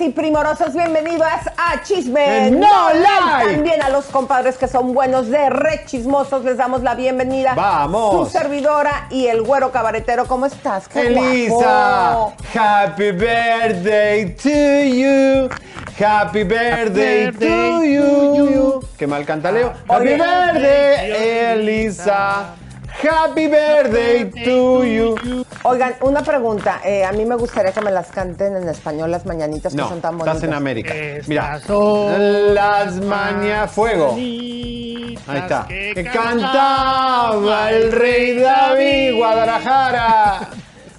Y primorosas, bienvenidas a Chisme En No Like. También a los compadres que son buenos de re chismosos les damos la bienvenida. Vamos. Su servidora y el güero cabaretero, ¿cómo estás? ¡Qué Elisa, guapo! happy birthday to you. Happy birthday, to you. Qué mal canta Leo. Happy birthday, Elisa. Happy birthday to you. Oigan, una pregunta. eh, a mí me gustaría que me las canten en español las mañanitas que No, son tan bonitas. estás en América. Estas Mira, son las mañas fuego. Ahí está. Que cantaba el rey David, Guadalajara.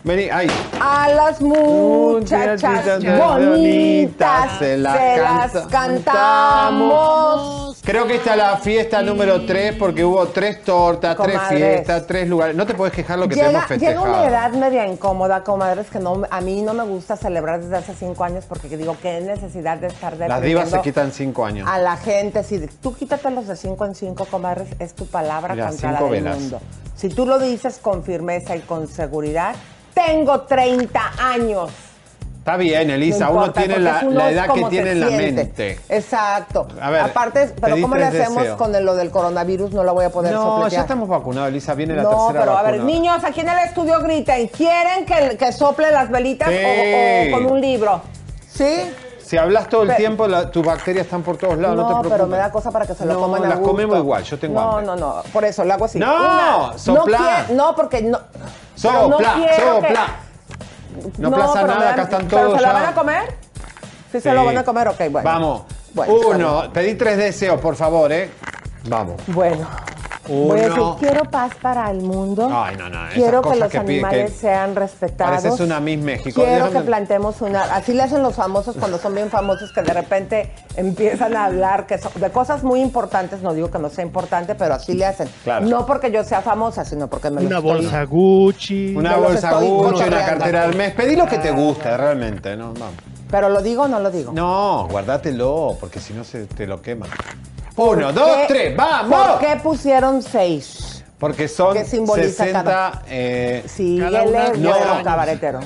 Vení, ahí. A las muchachas Muchachas bonitas se las, canta- cantamos. Creo que esta es la fiesta número 3 porque hubo tres tortas, tres fiestas, tres lugares. No te puedes quejar lo que te Llega, hemos llega festejado. una edad media incómoda, comadres, que no, a mí no me gusta celebrar desde hace cinco años porque digo, qué necesidad de estar Las divas se quitan cinco años. A la gente, si tú quítate los de cinco en cinco, comadres, es tu palabra Mira, cinco del velas. mundo. Si tú lo dices con firmeza y con seguridad, tengo 30 años. Está bien, Elisa, No uno tiene la, uno la edad que tiene en la siente. mente. Exacto. A ver, Aparte, pero ¿cómo le hacemos con el- lo del coronavirus? No lo voy a poder No, sopletear. ya estamos vacunados, Elisa. Viene la No, tercera pero a ver, niños, aquí en el estudio griten, ¿quieren que, que sople las velitas Sí. o, o con un libro? ¿Sí? Si hablas todo el tiempo, la- tus bacterias están por todos lados, no, te no, preocupes. pero me da cosa para que se lo No, coman a las gusto. comemos igual, yo tengo no, hambre. No, no, por eso lo hago así. No, Una. No, quiero- no, porque no... pero no Sopla, que- sopla. No pero nada, me acá están ¿pero todos se la van a comer? ¿Sí, se Sí. lo van a comer? Ok, bueno. Vamos. Bueno, Uno, pedí tres deseos, por favor, ¿eh? Vamos. Bueno. Voy a decir, Uno. quiero paz para el mundo. Ay, no, no, Quiero que los que animales que sean respetados. pareces una Miss México. Quiero Déjame- que plantemos una... Así le hacen los famosos cuando son bien famosos que de repente empiezan a hablar que son- de cosas muy importantes. No digo que no sea importante, pero así le hacen. Claro. No porque yo sea famosa, sino porque me lo Una estoy- bolsa Gucci. Una bolsa Gucci, una cartera Hermes. Pedí lo que te gusta, realmente, ¿no? Pero lo digo o no lo digo. No, guárdatelo, porque si no se te lo quema. Uno, dos, ¿Qué- tres, ¡vamos! ¿Por qué pusieron seis? Porque son ¿Qué simboliza 60. cada- eh, Cada una- güero No. cabaretero.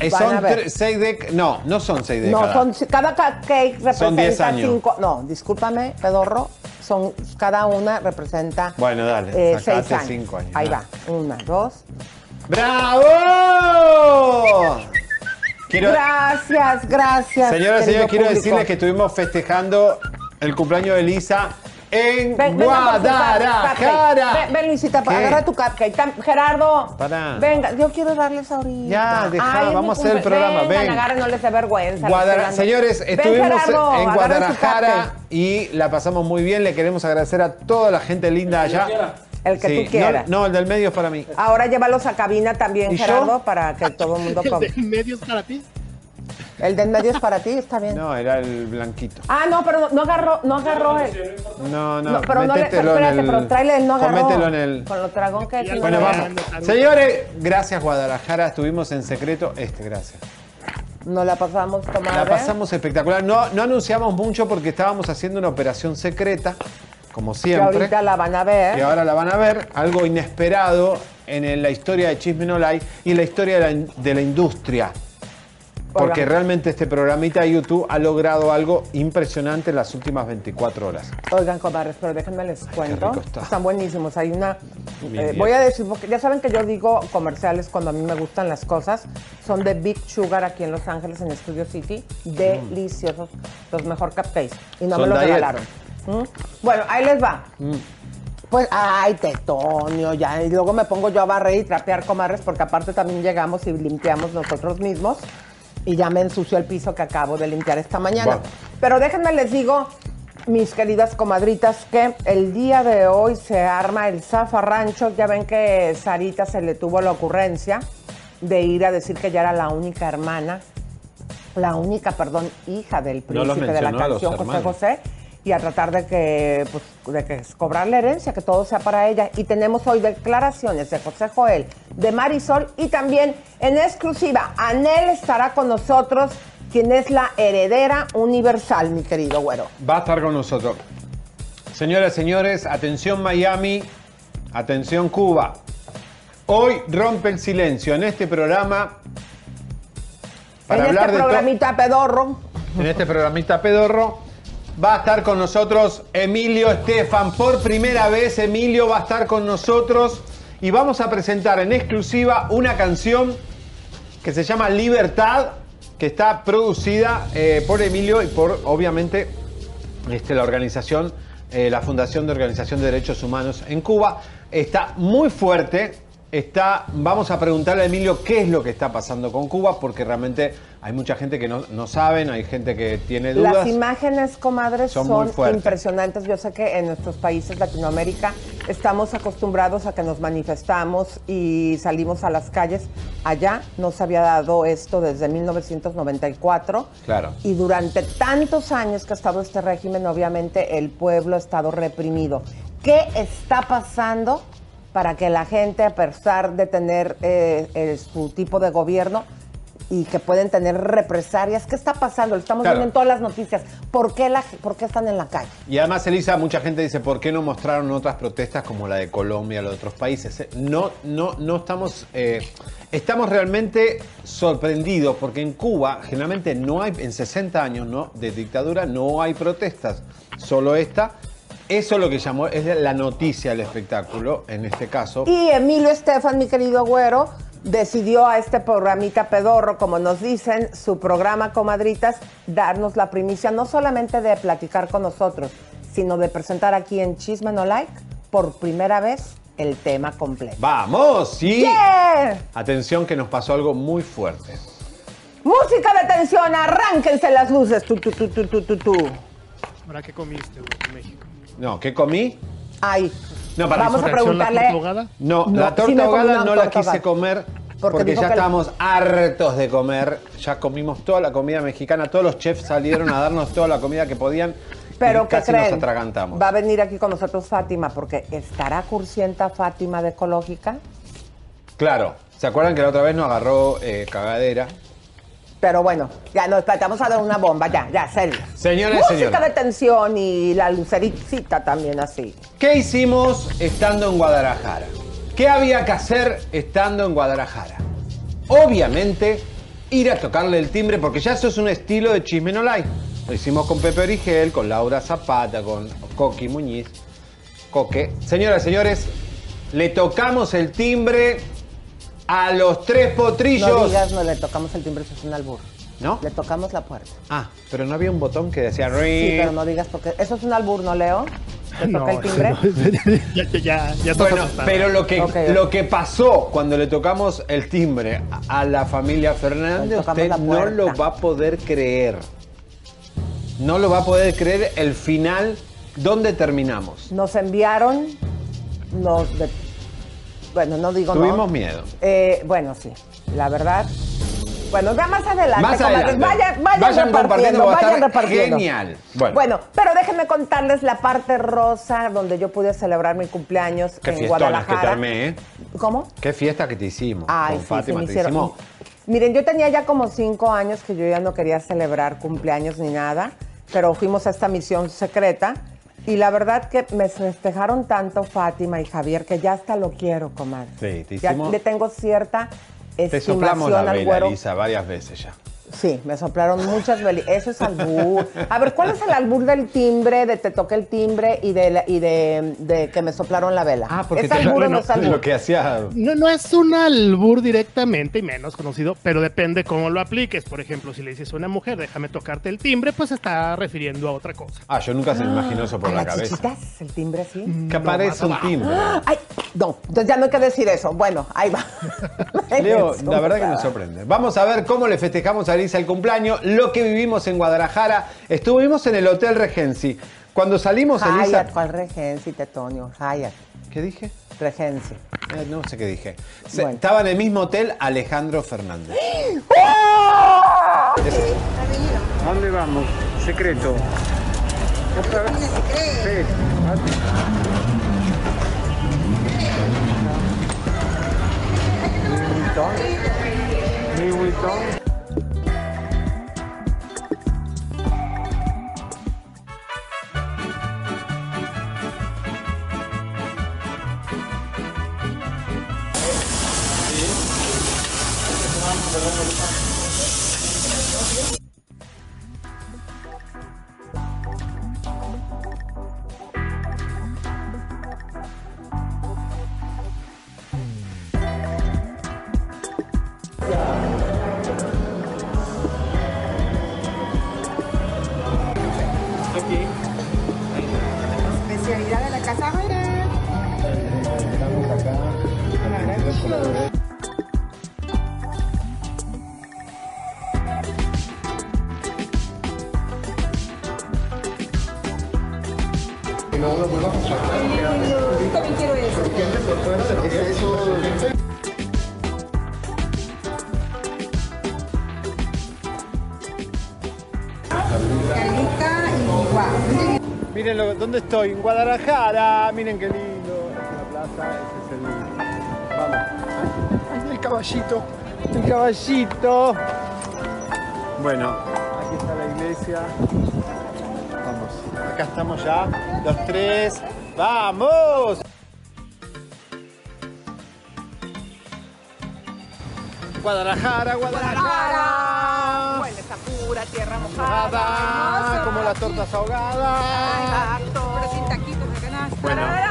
eh, son seis de. No, no son seis de No, cada. son, cada ca- cake Son 10 representa años. cinco. No, discúlpame, pedorro. Son, cada una representa Bueno, dale, eh, sacate seis años. cinco años, Ahí va. Una, dos. ¡Bravo! Quiero, Gracias, gracias. señoras y señores, quiero público. decirles que estuvimos festejando el cumpleaños de Elisa en Ven, Guadalajara. cupcake. Ven, ven, Luisita, ¿Qué? agarra tu cupcake. Tam- Gerardo. Venga, yo quiero darles ahorita. Ya, deja, Ay, vamos a hacer el programa, Vengan, ven. agarren, no les dé vergüenza. Guadala- les estoy Señores, estuvimos Gerardo, en Guadalajara y la pasamos muy bien. Le queremos agradecer a toda la gente linda allá. El que Sí, tú quieras. No, no, el del medio es para mí. Ahora llévalos a cabina también. Gerardo, para que todo el mundo El coma. de medios para ti. El del medio es para ti, está bien. No, era el blanquito. Ah, no, pero no, no agarró, no agarró el. No, no, No, pero no le, en espérate, el- pero tráele el no agarró. Comételo en el... Con lo tragón que es. Bueno, no vamos. Señores, gracias Guadalajara. Estuvimos en secreto. Este, gracias. Nos la pasamos tomando. La pasamos espectacular. No, no anunciamos mucho porque estábamos haciendo una operación secreta como Que siempre. ahorita la van a ver. que ahora la van a ver, algo inesperado en la historia de Chisme No Like y la historia de la, in- de la industria. Porque Oigan. realmente este programita de YouTube ha logrado algo impresionante en las últimas 24 horas. Oigan, comadres, pero déjenme les cuento. Están buenísimos. Hay una. Eh, voy a decir, porque ya saben que yo digo comerciales cuando a mí me gustan las cosas. Son de Big Sugar aquí en Los Ángeles, en Studio City. Deliciosos. Los mejor cupcakes. Y no Son me los diet. regalaron. ¿Mm? Bueno, ahí les va. Pues, ay, tetonio, ya. Y luego me pongo yo a barrer y trapear comadres, porque aparte también llegamos y limpiamos nosotros mismos. Y ya me ensució el piso que acabo de limpiar esta mañana. Pero déjenme les digo, mis queridas comadritas, que el día de hoy se arma el zafarrancho. Ya ven que Sarita se le tuvo la ocurrencia de ir a decir que ya era la única hermana, la única, perdón, hija del No príncipe de la canción José. José y a tratar de que, pues, de que cobrar la herencia, que todo sea para ella. Y tenemos hoy declaraciones de José Joel, de Marisol y también en exclusiva, Anel estará con nosotros, quien es la heredera universal, mi querido güero. Va a estar con nosotros. Señoras y señores, atención Miami, atención Cuba. Hoy rompe el silencio en este programa para en hablar este de programita pedorro, en este programita pedorro. Va a estar con nosotros Emilio Estefan. Por primera vez Emilio va a estar con nosotros y vamos a presentar en exclusiva una canción que se llama Libertad, que está producida eh, por Emilio y por, obviamente, este, la organización, eh, la Fundación de Organización de Derechos Humanos en Cuba. Está muy fuerte. Está, vamos a preguntarle a Emilio qué es lo que está pasando con Cuba, porque realmente hay mucha gente que no, no saben, hay gente que tiene dudas. Las imágenes, comadres, Son son, impresionantes. Yo sé que en nuestros países Latinoamérica estamos acostumbrados a que nos manifestamos y salimos a las calles. Allá no se había dado esto desde 1994. Claro. Y durante tantos años que ha estado este régimen, obviamente el pueblo ha estado reprimido. ¿Qué está pasando para que la gente, a pesar de tener eh, eh, su tipo de gobierno y que pueden tener represalias, qué está pasando? Lo estamos Claro. viendo en todas las noticias. ¿Por qué, la, ¿Por qué están en la calle? Y además, Elisa, mucha gente dice, ¿por qué no mostraron otras protestas como la de Colombia, la de otros países? Eh, No, no, no estamos, eh, estamos realmente sorprendidos porque en Cuba generalmente no hay, en 60 años ¿no? de dictadura no hay protestas, solo esta. Eso es lo que llamó, es la noticia del espectáculo, en este caso. Y Emilio Estefan, mi querido güero, decidió a este programita pedorro, como nos dicen, su programa Comadritas, darnos la primicia no solamente de platicar con nosotros, sino de presentar aquí en Chisme No Like por primera vez el tema completo. ¡Vamos! Sí. ¡Yeah! Atención que nos pasó algo muy fuerte. Música de tensión, arránquense las luces. Tu, tu. ¿Ahora qué comiste, güey, en México? No, ¿qué comí? Ay, No, para vamos a ¿Reacción la preguntarle. torta ahogada? No, No, la torta comí ahogada no la quise comer Porque ya la- estábamos hartos de comer. Ya comimos toda la comida mexicana. Todos los chefs salieron a darnos toda la comida que podían. Pero y ¿qué casi creen? nos atragantamos. Va a venir aquí con nosotros Fátima, porque estará cursienta Fátima de Ecológica. Claro. ¿Se acuerdan que la otra vez nos agarró eh, cagadera? Pero bueno, ya no, espérate, vamos a dar una bomba, ya, ya, serio. Señores, Música de tensión y la lucericita también así. ¿Qué hicimos estando en Guadalajara? ¿Qué había que hacer estando en Guadalajara? Obviamente, ir a tocarle el timbre, porque ya eso es un estilo de chisme no like. Lo hicimos con Pepe Origel, con Laura Zapata, con Coqui Muñiz. Coque. Señoras señores, le tocamos el timbre a los tres potrillos. No digas, no le tocamos el timbre, eso es un albur. ¿No? Le tocamos la puerta. Ah, pero no había un botón que decía Sí, ring. pero no digas porque eso es un albur, ¿no, Leo? ¿Le toca el timbre? ya, ya, ya, Bueno, asustado. pero lo que, lo que pasó cuando le tocamos el timbre a la familia Fernández, usted no lo va a poder creer. No lo va a poder creer el final, ¿dónde terminamos? Nos enviaron, nos... bueno, no digo no. Tuvimos miedo. Eh, bueno, sí, la verdad. Bueno, ya más adelante, Más adelante. Vayan, vayan, repartiendo, vayan repartiendo. genial. Bueno. Bueno. pero déjenme contarles la parte rosa donde yo pude celebrar mi cumpleaños Qué en fiestonas que te Guadalajara. armé, ¿eh? ¿Cómo? Qué fiesta que te hicimos. Ay, con sí, Fátima, te hicimos. Miren, yo tenía ya como cinco años que yo ya no quería celebrar cumpleaños ni nada, pero fuimos a esta misión secreta Y la verdad que me festejaron tanto Fátima y Javier que ya hasta lo quiero, comadre. Sí, te Ya hicimos- le tengo cierta Te soplamos la estimación vela. Elisa, varias veces ya. Sí, me soplaron muchas velas. Eso es albur. A ver, ¿cuál es el albur del timbre, de te toqué el timbre y de, la- y de, de que me soplaron la vela? Ah, porque ¿Es te- albur o no es albur? lo que hacía. No, no es un albur directamente y menos conocido, pero depende cómo lo apliques. Por ejemplo, si le dices a una mujer, déjame tocarte el timbre, pues está refiriendo a otra cosa. Ah, yo nunca se me imaginó eso por ¿A la las cabeza. chichitas? ¿El timbre así? Que aparece un timbre. Ay, no, entonces ya no hay que decir eso. Bueno, ahí va. Leo, la verdad que me sorprende. Vamos a ver cómo le festejamos a Elisa el cumpleaños, lo que vivimos en Guadalajara. Estuvimos en el Hotel Regency. Cuando salimos, Elisa. Hyatt, ¿cuál Regency, Tetonio? Hyatt, ¿Qué dije? Regency. Eh, no sé qué dije. Se- Bueno. Estaba en el mismo hotel Alejandro Fernández. ¡Oh! ¿A dónde vamos? Secreto. Sí. Louis Vuitton. Miren dónde estoy, en Guadalajara. Miren qué lindo. La plaza, ese es el. Vamos. El caballito. El caballito. Bueno, aquí está la iglesia. Vamos, acá estamos ya. Los tres. ¡Vamos! Guadalajara, Guadalajara. Tierra Mojada, mojada. como las tortas ahogadas. Exacto. Pero sin taquitos de canasta. Bueno.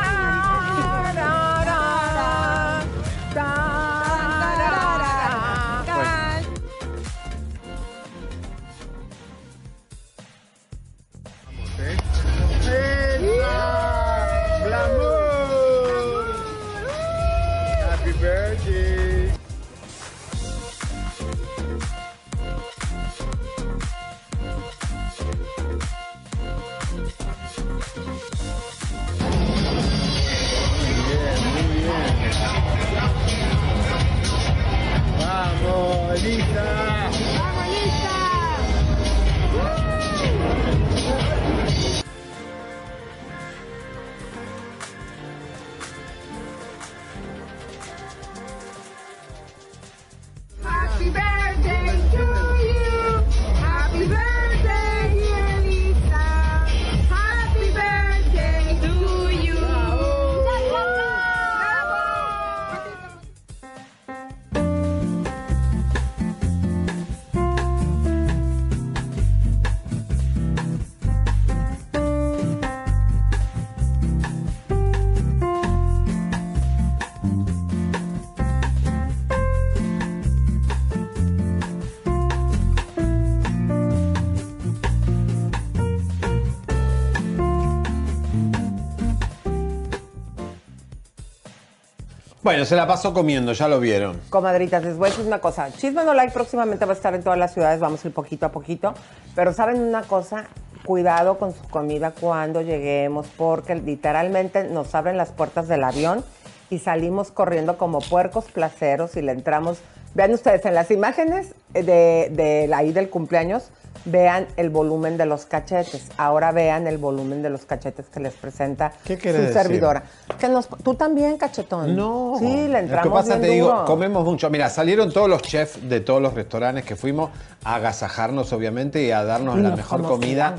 Bueno, se la pasó comiendo, ya lo vieron. Comadritas, les voy a decir una cosa. Chisme No Like próximamente va a estar en todas las ciudades, vamos a ir poquito a poquito. Pero ¿saben una cosa? Cuidado con su comida cuando lleguemos, porque literalmente nos abren las puertas del avión y salimos corriendo como puercos placeros y le entramos. Vean ustedes en las imágenes de, de ahí del cumpleaños, vean el volumen de los cachetes. Ahora vean el volumen de los cachetes que les presenta ¿Qué su decir? servidora. Que nos, tú también, cachetón. No. Sí, le entramos Lo que pasa, bien te digo, duro. comemos mucho. Mira, salieron todos los chefs de todos los restaurantes que fuimos a agasajarnos, obviamente, y a darnos Y la mejor comida.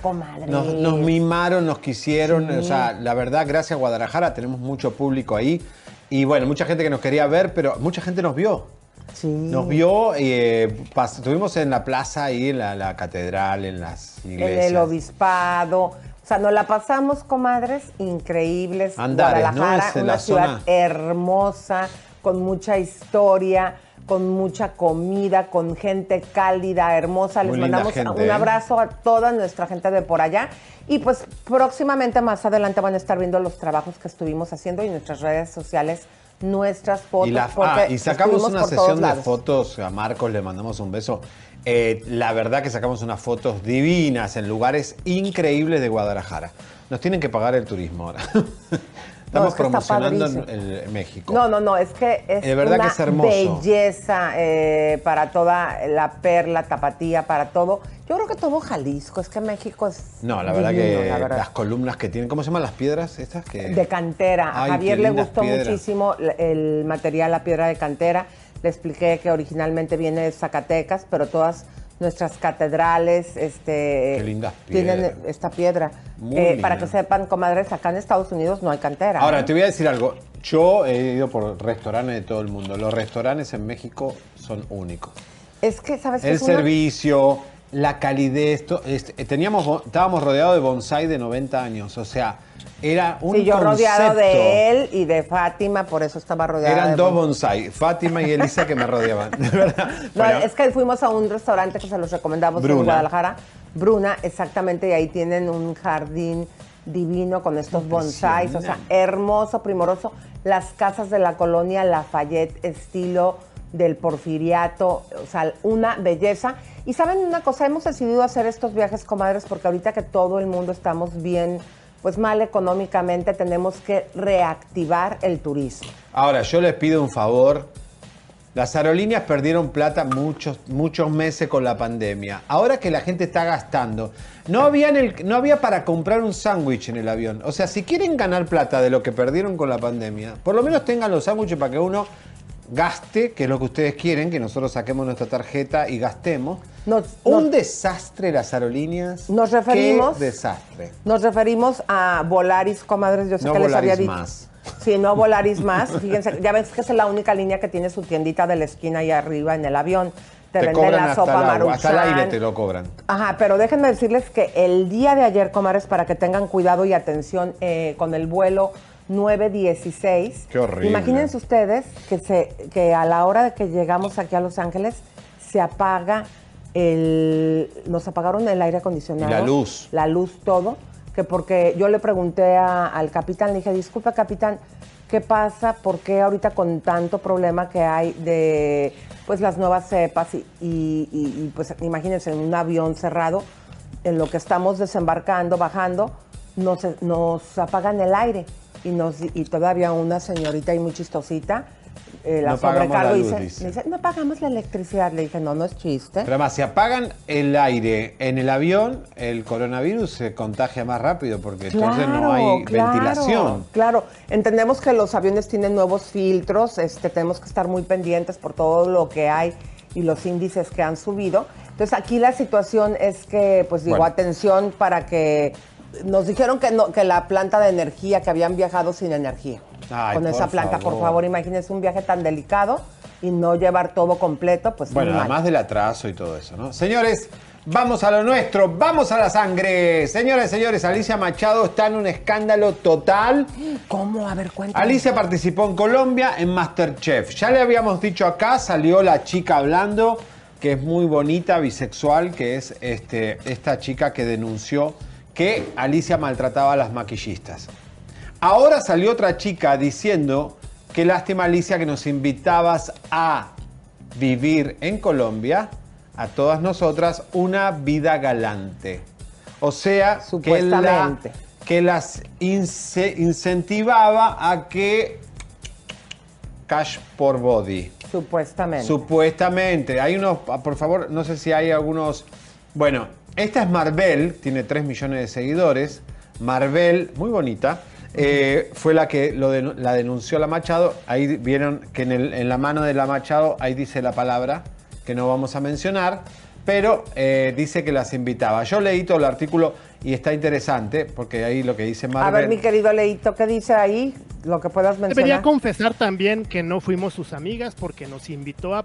Nos, nos mimaron, nos quisieron. Sí. O sea, la verdad, gracias a Guadalajara, tenemos mucho público ahí. Y bueno, mucha gente que nos quería ver, pero mucha gente nos vio. Sí. Nos vio, eh, estuvimos en la plaza ahí, en la, la catedral, en las en iglesias. el obispado. O sea, nos la pasamos, comadres, increíbles. Andares, ¿no? Guadalajara, Es en una la ciudad zona- hermosa, con mucha historia, con mucha comida, con gente cálida, hermosa. Les Muy mandamos gente, un ¿eh? abrazo a toda nuestra gente de por allá. Y pues próximamente, más adelante, van a estar viendo los trabajos que estuvimos haciendo y en nuestras redes sociales, nuestras fotos. Y, la- ah, y sacamos una sesión de fotos, a Marcos le mandamos un beso. Eh, la verdad que sacamos unas fotos divinas en lugares increíbles de Guadalajara. Nos tienen que pagar el turismo ahora. Estamos es que está promocionando en, México. No, no, no, es que es De verdad una que es hermoso. belleza eh, para toda la perla, tapatía, para todo. Yo creo que todo Jalisco, es que México es No, la verdad divino, que la verdad. las columnas que tienen, ¿cómo se llaman las piedras estas? Que... de cantera. A Javier le gustó piedras. muchísimo el material, la piedra de cantera. Le expliqué que originalmente viene de Zacatecas, pero todas nuestras catedrales este, Qué lindas tienen piedras. esta piedra. Muy Eh, para linda. que sepan, comadres, acá en Estados Unidos no hay cantera. Ahora, ¿eh? te voy a decir algo. Yo he ido por restaurantes de todo el mundo. Los restaurantes en México son únicos. Es que, ¿sabes qué El es una- servicio, la calidez, este, teníamos, estábamos rodeados de bonsai de 90 años, o sea, era un Sí, yo rodeado de él y de Fátima, por eso estaba rodeada Eran de dos bon- bonsai, Fátima y Elisa que me rodeaban. No, es que fuimos a un restaurante que se los recomendamos en Bruna. Guadalajara, Bruna, exactamente, y ahí tienen un jardín divino con estos bonsais, o sea, hermoso, primoroso. Las casas de la colonia Lafayette, estilo del porfiriato, o sea, una belleza. Y saben una cosa, hemos decidido hacer estos viajes, comadres, porque ahorita que todo el mundo estamos bien, pues mal económicamente, tenemos que reactivar el turismo. Ahora, yo les pido un favor. Las aerolíneas perdieron plata muchos, muchos meses con la pandemia. Ahora que la gente está gastando, no había, no había para comprar un sándwich en el avión. O sea, si quieren ganar plata de lo que perdieron con la pandemia, por lo menos tengan los sándwiches para que uno gaste, que es lo que ustedes quieren, que nosotros saquemos nuestra tarjeta y gastemos. Nos- un nos- desastre las aerolíneas. Nos referimos- Qué desastre. Nos referimos a Volaris, comadres. Yo sé No que les había dicho. más. Sí, no Volaris más. Fíjense, ya ves que es la única línea que tiene su tiendita de la esquina ahí arriba en el avión. Te, Te venden la sopa agua, hasta el Maruchan. aire te lo cobran. Ajá, pero déjenme decirles que el día de ayer, comadres, para que tengan cuidado y atención eh, con el vuelo 916. Qué horrible. Imagínense ustedes que, se, que a la hora de que llegamos aquí a Los Ángeles se apaga el... Nos apagaron el aire acondicionado. Y la luz. La luz, todo. Que porque yo le pregunté a- al capitán, le dije, disculpa capitán, ¿qué pasa? ¿Por qué ahorita con tanto problema que hay de pues las nuevas cepas y, y- y- y, pues imagínense en un avión cerrado, en lo que estamos desembarcando, bajando, nos, nos apagan el aire y nos y todavía una señorita ahí muy chistosita eh, la No sobrecargo y dice, no pagamos la electricidad. Le dije, no, no es chiste. Pero además, si apagan el aire en el avión, el coronavirus se contagia más rápido porque entonces no hay claro, ventilación. Claro, entendemos que los aviones tienen nuevos filtros, este, tenemos que estar muy pendientes por todo lo que hay y los índices que han subido. Entonces aquí la situación es que, pues digo, Bueno. atención para que nos dijeron que no, que la planta de energía, que habían viajado sin energía. Ay, con esa planta, por favor. imagínense un viaje tan delicado y no llevar todo completo, pues Bueno, mal. además del atraso y todo eso, ¿no? Señores, vamos a lo nuestro, vamos a la sangre. Señores, señores, Alicia Machado está en un escándalo total. ¿Cómo? A ver, cuéntame. Alicia participó en Colombia en Masterchef. Ya le habíamos dicho acá, salió la chica hablando, que es muy bonita, bisexual, que es este, esta chica que denunció que Alicia maltrataba a las maquillistas. Ahora salió otra chica diciendo que lástima Alicia que nos invitabas a vivir en Colombia, a todas nosotras, una vida galante. O sea, que, la- que las ince- incentivaba a que cash por body. Supuestamente. Supuestamente. Hay unos, por favor, no sé si hay algunos. Bueno, Esta es Marvel, tiene 3 millones de seguidores. Marvel, muy bonita. eh, fue la que lo denu- la denunció la Machado. Ahí vieron que en, el- en la mano de la Machado, ahí dice la palabra que no vamos a mencionar, pero eh, dice que las invitaba. Yo leí todo el artículo y está interesante, porque ahí lo que dice A Marvel. ver, mi querido Leito, ¿qué dice ahí? Lo que puedas Debería mencionar. confesar también que no fuimos sus amigas porque nos invitó a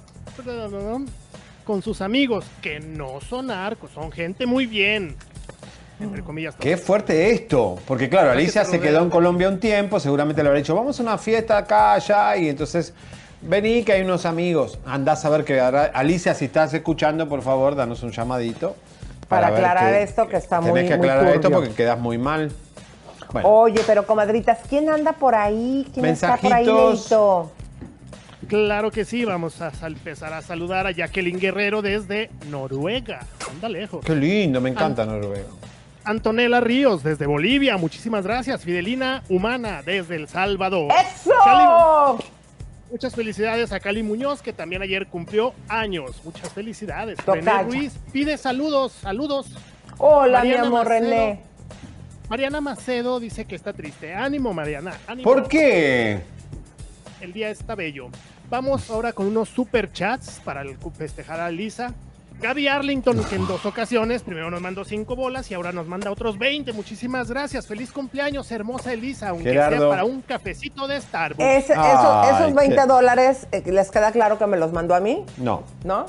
con sus amigos, que no son narcos, son gente muy bien. Entre comillas. Qué fuerte esto, porque claro, que Alicia se quedó en Colombia un tiempo, seguramente le habrá dicho, vamos a una fiesta acá, allá, y entonces vení que hay unos amigos. Andás a ver que Alicia, si estás escuchando, por favor, danos un llamadito. Para aclarar esto que está tenés muy- que muy aclarar esto porque quedas muy mal. Bueno, Oye, pero comadritas, ¿quién anda por ahí? ¿Quién está por ahí, Mensajitos. Leito? Claro que sí, vamos a empezar a saludar a Jacqueline Guerrero desde Noruega. Anda lejos. qué lindo, me encanta Noruega. Antonella Ríos desde Bolivia, muchísimas gracias. Fidelina Humana desde El Salvador. ¡Eso! Cali- muchas felicidades a Cali Muñoz, que también ayer cumplió años. Muchas felicidades. René Ruiz pide saludos, saludos. Hola, Mariana mi amor Macedo. René. Mariana Macedo dice que está triste. Ánimo, Mariana. Ánimo. ¿Por qué? El día está bello. Vamos ahora con unos super chats para el- festejar a Lisa. Gaby Arlington, que en dos ocasiones, primero nos mandó cinco bolas y ahora nos manda otros 20. Muchísimas gracias. Feliz cumpleaños, hermosa Elisa, aunque Gerardo. sea para un cafecito de Starbucks. Ese- eso- Ay, esos 20 qué- dólares, eh, ¿les queda claro que me los mandó a mí? No. ¿No?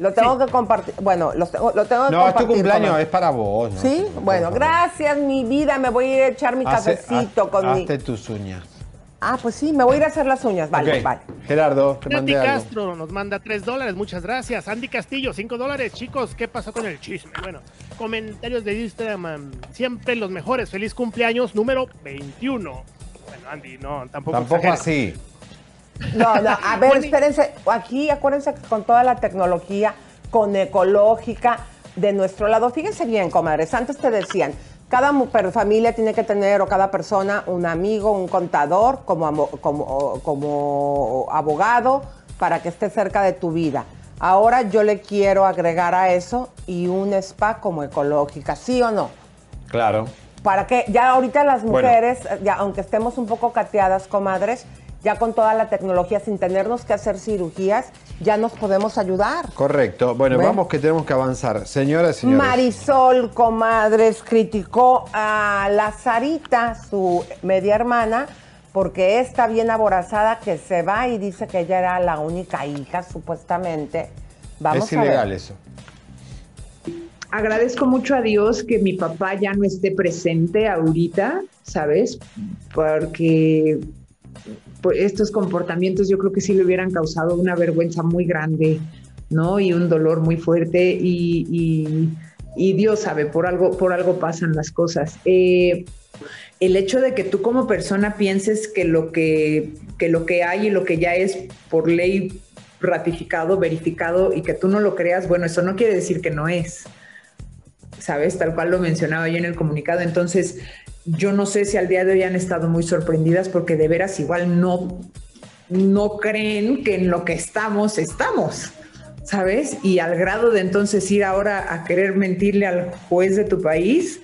Lo tengo que compartir. Bueno, los tengo, lo tengo que No, es compartir. tu cumpleaños, es para vos. ¿no? Sí, bueno, gracias, mi vida. Me voy a ir a echar mi Hace- cafecito haz- con mi. hazte tus uñas. Ah, pues sí, me voy a ir a hacer las uñas. Vale, vale. Gerardo, te Nati mandé algo. Castro nos manda 3 dólares, muchas gracias. Andy Castillo, 5 dólares. Chicos, ¿qué pasó con el chisme? Bueno, comentarios de Instagram, um, siempre los mejores. Feliz cumpleaños número 21. Bueno, Andy, no, tampoco. Tampoco exageres. así. No, no, a ver, espérense. Aquí, acuérdense que con toda la tecnología, con ecológica de nuestro lado, fíjense bien, comadres. Antes te decían, cada familia tiene que tener, o cada persona, un amigo, un contador, como, como, como abogado, para que esté cerca de tu vida. Ahora yo le quiero agregar a eso y un spa como ecológica, ¿sí o no? Claro. para que ya ahorita las mujeres, ya aunque estemos un poco cateadas, comadres, ya con toda la tecnología, sin tenernos que hacer cirugías, ya nos podemos ayudar. Correcto. Bueno, Bueno. vamos que tenemos que avanzar. Señoras y señores. Marisol, comadres, criticó a la Sarita, su media hermana, porque está bien aborazada que se va y dice que ella era la única hija, supuestamente. Vamos es a ver. ilegal eso. agradezco mucho a Dios que mi papá ya no esté presente ahorita, ¿sabes? Porque estos comportamientos yo creo que sí le hubieran causado una vergüenza muy grande, ¿no? Y un dolor muy fuerte y Dios sabe, por algo, por algo pasan las cosas. Eh, el hecho de que tú como persona pienses que lo que, que lo que hay y lo que ya es por ley ratificado, verificado y que tú no lo creas, bueno, eso no quiere decir que no es. ¿Sabes? Tal cual lo mencionaba yo en el comunicado. Entonces, yo no sé si al día de hoy han estado muy sorprendidas porque de veras igual no, no creen que en lo que estamos estamos, ¿sabes? Y al grado de entonces ir ahora a querer mentirle al juez de tu país,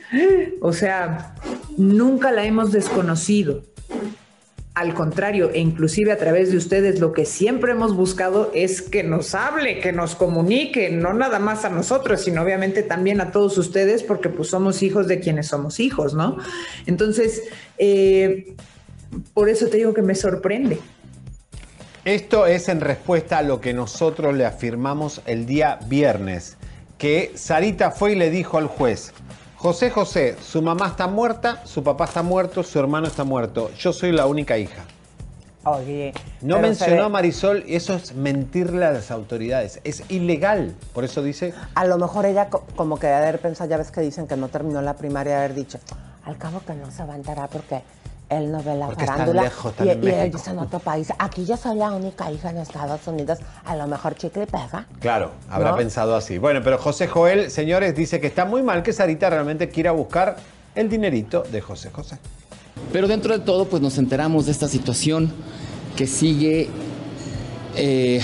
o sea, nunca la hemos desconocido. Al contrario, e inclusive a través de ustedes, lo que siempre hemos buscado es que nos hable, que nos comunique, no nada más a nosotros, sino obviamente también a todos ustedes, porque pues somos hijos de quienes somos hijos, ¿no? Entonces, eh, por eso te digo que me sorprende. Esto es en respuesta a lo que nosotros le afirmamos el día viernes, que Sarita fue y le dijo al juez, José José, su mamá está muerta, su papá está muerto, su hermano está muerto, yo soy la única hija. Oye, No mencionó ve- a Marisol, y eso es mentirle a las autoridades, es ilegal. Por eso dice, A lo mejor ella co- como que de haber pensado, ya ves que dicen que no terminó la primaria, haber dicho, al cabo que no se va a enterar porque él no ve la Porque farándula. lejos, y, en y él dice en otro país, aquí yo soy la única hija en Estados Unidos, a lo mejor chicle pega. claro, habrá ¿No? pensado así. Bueno, pero José Joel, señores, dice que está muy mal que Sarita realmente quiera buscar el dinerito de José José. Pero dentro de todo, pues nos enteramos de esta situación que sigue, eh,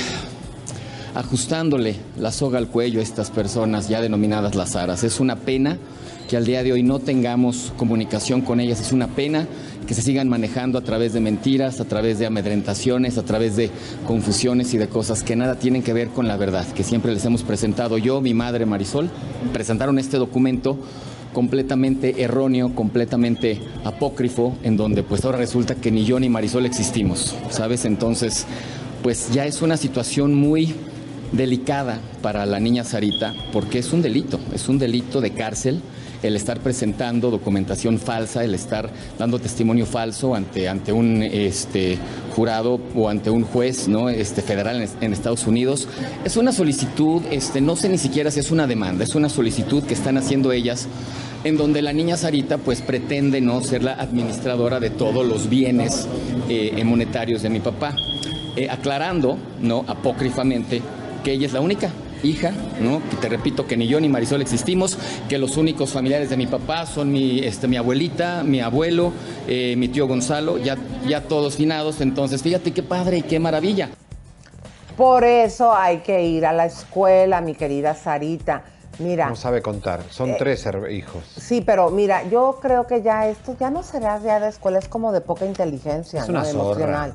ajustándole la soga al cuello a estas personas ya denominadas las aras. Es una pena que al día de hoy no tengamos comunicación con ellas, es una pena que se sigan manejando a través de mentiras, a través de amedrentaciones, a través de confusiones y de cosas que nada tienen que ver con la verdad, que siempre les hemos presentado yo, mi madre Marisol, presentaron este documento completamente erróneo, completamente apócrifo, en donde pues ahora resulta que ni yo ni Marisol existimos, ¿sabes? Entonces, pues ya es una situación muy delicada para la niña Sarita, porque es un delito, es un delito de cárcel el estar presentando documentación falsa, el estar dando testimonio falso ante, ante un este, jurado o ante un juez ¿no? este, federal en, Estados Unidos. Es una solicitud, este, no sé ni siquiera si es una demanda, es una solicitud que están haciendo ellas en donde la niña Sarita pues pretende no ser la administradora de todos los bienes eh, monetarios de mi papá, Eh, aclarando no apócrifamente que ella es la única hija, ¿no? Que te repito que ni yo ni Marisol existimos, que los únicos familiares de mi papá son mi, este, mi abuelita, mi abuelo, eh, mi tío Gonzalo, ya, ya todos finados, entonces fíjate qué padre y qué maravilla. Por eso hay que ir a la escuela, mi querida Sarita. Mira, No sabe contar. Son Eh, tres hijos. sí, pero mira, yo creo que ya esto ya no será ya de escuela, es como de poca inteligencia, Es ¿no? una zorra. Emocional.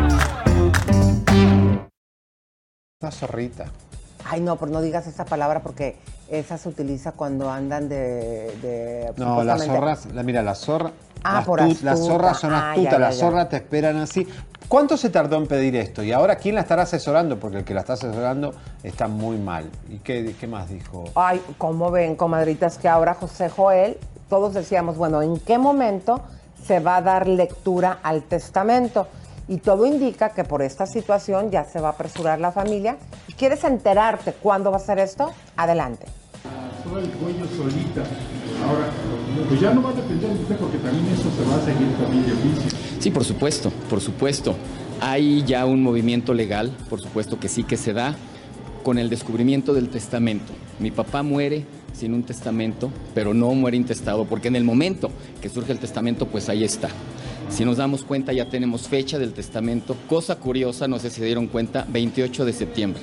Una zorrita. Ay, no, pero no digas esa palabra porque esa se utiliza cuando andan de. de No, las zorras, la, mira, las zorras. Ah, por tu- astuta. las zorras son Ah, astutas, las zorras te esperan así. ¿Cuánto se tardó en pedir esto? Y ahora, ¿quién la estará asesorando? Porque el que la está asesorando está muy mal. ¿Y qué, qué más dijo? Ay, ¿cómo ven, comadritas, que ahora José Joel, todos decíamos, bueno, ¿en qué momento se va a dar lectura al testamento? Y todo indica que por esta situación ya se va a apresurar la familia. ¿Y quieres enterarte cuándo va a ser esto? Adelante. Todo el cuello solita. Ahora, pues ya no va a depender de usted porque también eso se va a seguir también de oficio. Sí, por supuesto, por supuesto. Hay ya un movimiento legal, por supuesto que sí que se da con el descubrimiento del testamento. Mi papá muere sin un testamento, pero no muere intestado, porque en el momento que surge el testamento, pues ahí está. Si nos damos cuenta, ya tenemos fecha del testamento. Cosa curiosa, no sé si se dieron cuenta, 28 de septiembre,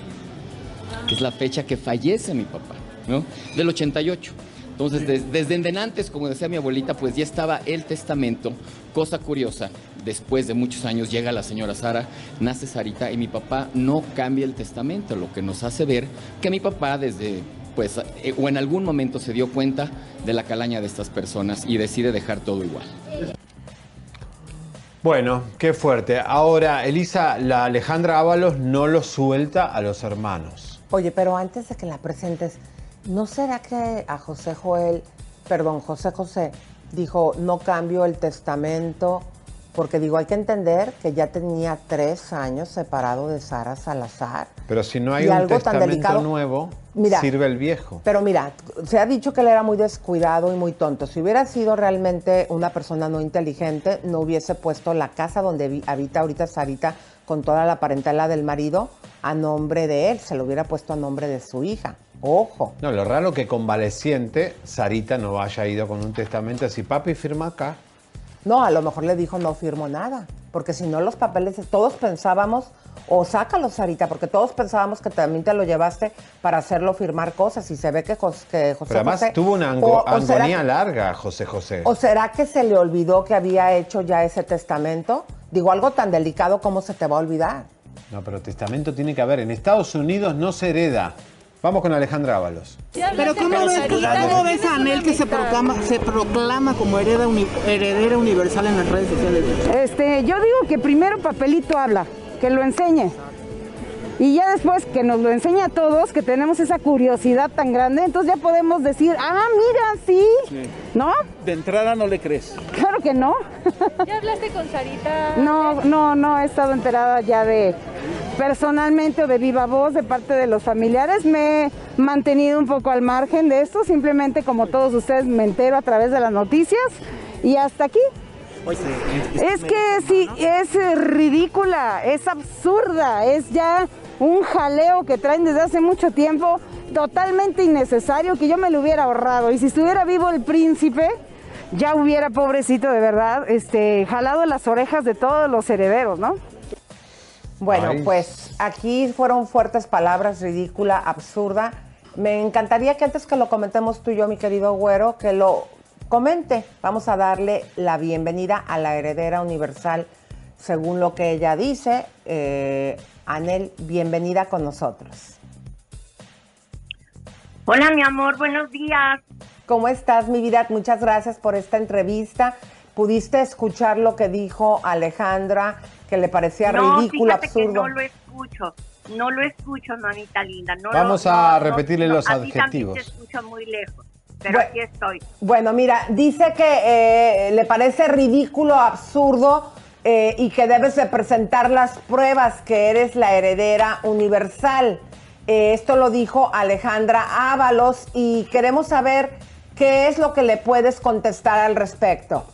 que es la fecha que fallece mi papá, ¿no? Del 88. Entonces, des- desde en antes, como decía mi abuelita, pues ya estaba el testamento. Cosa curiosa, después de muchos años llega la señora Sara, nace Sarita y mi papá no cambia el testamento, lo que nos hace ver que mi papá desde, pues, eh, o en algún momento se dio cuenta de la calaña de estas personas y decide dejar todo igual. Bueno, qué fuerte. Ahora, Elisa, la Alejandra Ábalos no lo suelta a los hermanos. Oye, pero antes de que la presentes, ¿no será que a José Joel, perdón, José José, dijo, no cambio el testamento? Porque digo, hay que entender que ya tenía tres años separado de Sara Salazar. Pero si no hay Y un algo tan testamento delicado- nuevo, Mira. sirve el viejo. Pero mira, se ha dicho que él era muy descuidado y muy tonto. Si hubiera sido realmente una persona no inteligente, no hubiese puesto la casa donde habita ahorita Sarita con toda la parentela del marido a nombre de él. Se lo hubiera puesto a nombre de su hija. Ojo. No, lo raro que convaleciente Sarita no haya ido con un testamento así, papi, firma acá. No, a lo mejor le dijo no firmo nada. Porque si no, los papeles, todos pensábamos, o sácalo, Sarita, porque todos pensábamos que también te lo llevaste para hacerlo firmar cosas. Y se ve que, Jos- que José Pero además José- tuvo una ango- o- o será agonía que- larga, José José. ¿O será que se le olvidó que había hecho ya ese testamento? Digo, algo tan delicado, ¿cómo se te va a olvidar? No, pero testamento tiene que haber. En Estados Unidos no se hereda. Vamos con Alejandra Ábalos. Pero ¿cómo ves, cómo ves a Anel que se proclama, se proclama como hereda uni- heredera universal en las redes sociales? Este, yo digo que primero papelito habla, que lo enseñe. Y ya después que nos lo enseñe a todos, que tenemos esa curiosidad tan grande, entonces ya podemos decir, ah, mira, sí, ¿no? De entrada no le crees. Claro que no. ¿Ya hablaste con Sarita? No, no, no he estado enterada ya de personalmente o de viva voz de parte de los familiares. Me he mantenido un poco al margen de esto, simplemente como todos ustedes me entero a través de las noticias y hasta aquí. Es que sí, es ridícula, es absurda, es ya un jaleo que traen desde hace mucho tiempo, totalmente innecesario, que yo me lo hubiera ahorrado. Y si estuviera vivo el príncipe, ya hubiera, pobrecito de verdad, este, jalado las orejas de todos los herederos, ¿no? Bueno, Ay. pues aquí fueron fuertes palabras, ridícula, absurda. Me encantaría que antes que lo comentemos tú y yo, mi querido güero, que lo comente. Vamos a darle la bienvenida a la heredera universal, según lo que ella dice. Eh, Anel, bienvenida con nosotros. Hola, mi amor, buenos días. ¿Cómo estás, mi vida? Muchas gracias por esta entrevista. ¿Pudiste escuchar lo que dijo Alejandra, que le parecía no, ridículo, fíjate que absurdo? no lo escucho. No lo escucho, mamita linda. No Vamos lo- a no, repetirle no, los a ti también adjetivos. te escucho muy lejos, pero Bueno. aquí estoy. Bueno, mira, dice que eh, le parece ridículo, absurdo eh, y que debes de presentar las pruebas que eres la heredera universal. Eh, esto lo dijo Alejandra Ábalos y queremos saber qué es lo que le puedes contestar al respecto.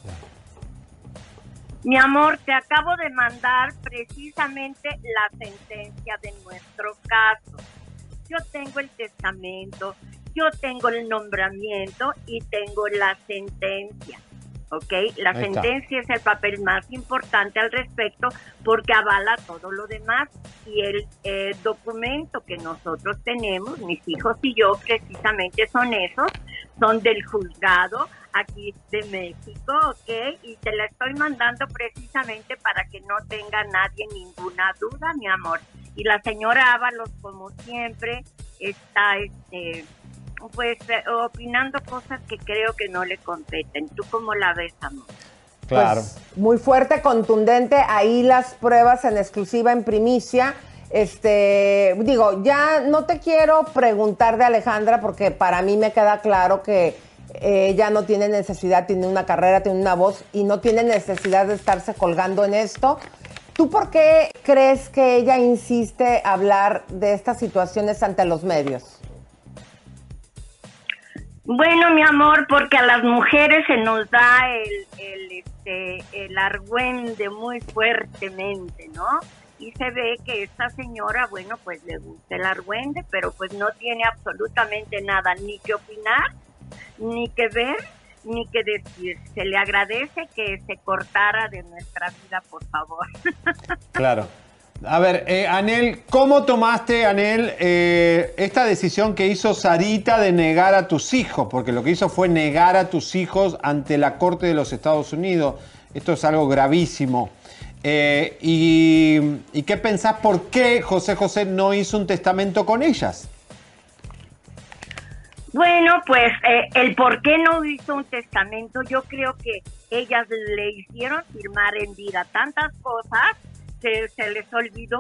Mi amor, te acabo de mandar precisamente la sentencia de nuestro caso. Yo tengo el testamento, yo tengo el nombramiento y tengo la sentencia. ¿Ok? La Ahí está. sentencia es el papel más importante al respecto porque avala todo lo demás. Y el eh, documento que nosotros tenemos, mis hijos y yo, precisamente son esos, son del juzgado aquí de México, ¿ok? Y te la estoy mandando precisamente para que no tenga nadie ninguna duda, mi amor. Y la señora Ábalos, como siempre, está, este, pues, eh, opinando cosas que creo que no le competen. ¿Tú cómo la ves, amor? Claro. Pues, muy fuerte, contundente. Ahí las pruebas en exclusiva, en primicia. Este, digo, ya no te quiero preguntar de Alejandra porque para mí me queda claro que ella no tiene necesidad, tiene una carrera, tiene una voz y no tiene necesidad de estarse colgando en esto. ¿Tú por qué crees que ella insiste hablar de estas situaciones ante los medios? Bueno, mi amor, porque a las mujeres se nos da el, el, este, el argüende muy fuertemente, ¿no? Y se ve que esta señora, bueno, pues le gusta el argüende, pero pues no tiene absolutamente nada ni que opinar, ni que ver, ni que decir. Se le agradece que se cortara de nuestra vida, por favor. Claro. A ver, eh, Anel, ¿cómo tomaste, Anel, eh, esta decisión que hizo Sarita de negar a tus hijos? Porque lo que hizo fue negar a tus hijos ante la Corte de los Estados Unidos. Esto es algo gravísimo. Eh, y, ¿Y qué pensás por qué José José no hizo un testamento con ellas? Bueno, pues eh, el por qué no hizo un testamento, yo creo que ellas le hicieron firmar en vida tantas cosas que se les olvidó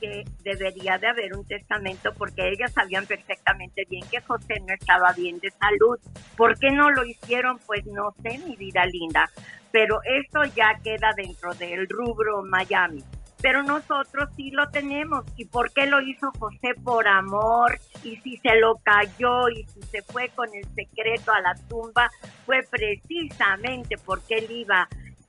que debería de haber un testamento porque ellas sabían perfectamente bien que José no estaba bien de salud. ¿Por qué no lo hicieron? Pues no sé, mi vida linda, pero esto ya queda dentro del rubro Miami pero nosotros sí lo tenemos. ¿Y por qué lo hizo José? Por amor. Y si se lo cayó y si se fue con el secreto a la tumba, fue precisamente porque él iba,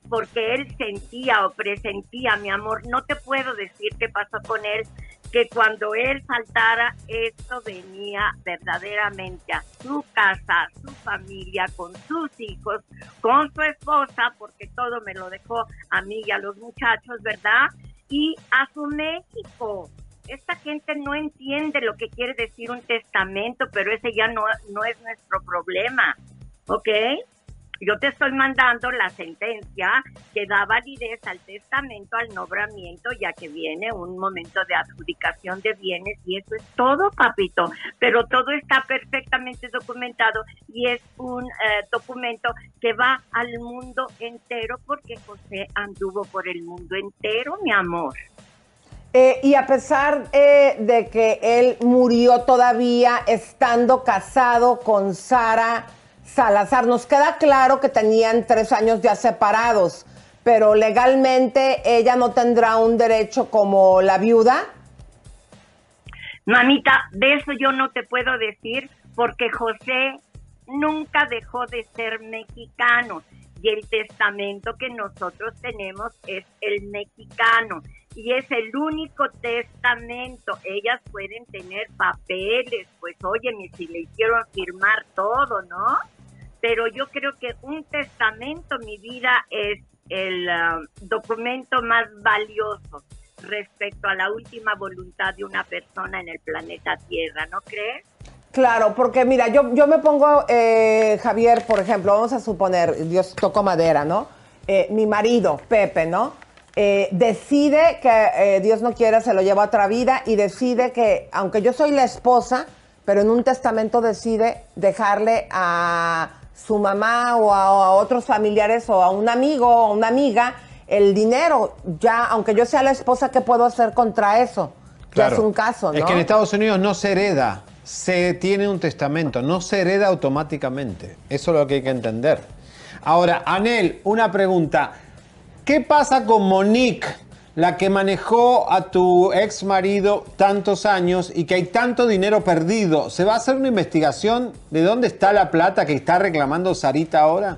porque él sentía o presentía, mi amor, no te puedo decir qué pasó con él, que cuando él saltara, esto venía verdaderamente a su casa, a su familia, con sus hijos, con su esposa, porque todo me lo dejó a mí y a los muchachos, ¿verdad? Y a su México. Esta gente no entiende lo que quiere decir un testamento, pero ese ya no, no es nuestro problema, ¿ok? Yo te estoy mandando la sentencia que da validez al testamento, al nombramiento, ya que viene un momento de adjudicación de bienes y eso es todo, papito. Pero todo está perfectamente documentado y es un eh, documento que va al mundo entero porque José anduvo por el mundo entero, mi amor. Eh, y a pesar eh, de que él murió todavía estando casado con Sara Salazar, nos queda claro que tenían tres años ya separados, pero legalmente ella no tendrá un derecho como la viuda. Mamita, de eso yo no te puedo decir porque José nunca dejó de ser mexicano y el testamento que nosotros tenemos es el mexicano y es el único testamento. Ellas pueden tener papeles, pues óyeme, si le hicieron firmar todo, ¿no? Pero yo creo que un testamento, mi vida, es el ah, documento más valioso respecto a la última voluntad de una persona en el planeta Tierra, ¿no crees? Claro, porque mira, yo, yo me pongo, eh, Javier, por ejemplo, vamos a suponer, Dios tocó madera, ¿no? Eh, mi marido, Pepe, ¿no? Eh, decide que eh, Dios no quiera, se lo lleva a otra vida y decide que, aunque yo soy la esposa, pero en un testamento decide dejarle a su mamá o a, a otros familiares o a un amigo o a una amiga el dinero. Ya, aunque yo sea la esposa, ¿qué puedo hacer contra eso? Ya es un caso, ¿no? Es que en Estados Unidos no se hereda, se tiene un testamento, no se hereda automáticamente. Eso es lo que hay que entender. Ahora, Anel, una pregunta. ¿Qué pasa con Monique, la que manejó a tu ex marido tantos años y que hay tanto dinero perdido? ¿Se va a hacer una investigación de dónde está la plata que está reclamando Sarita ahora?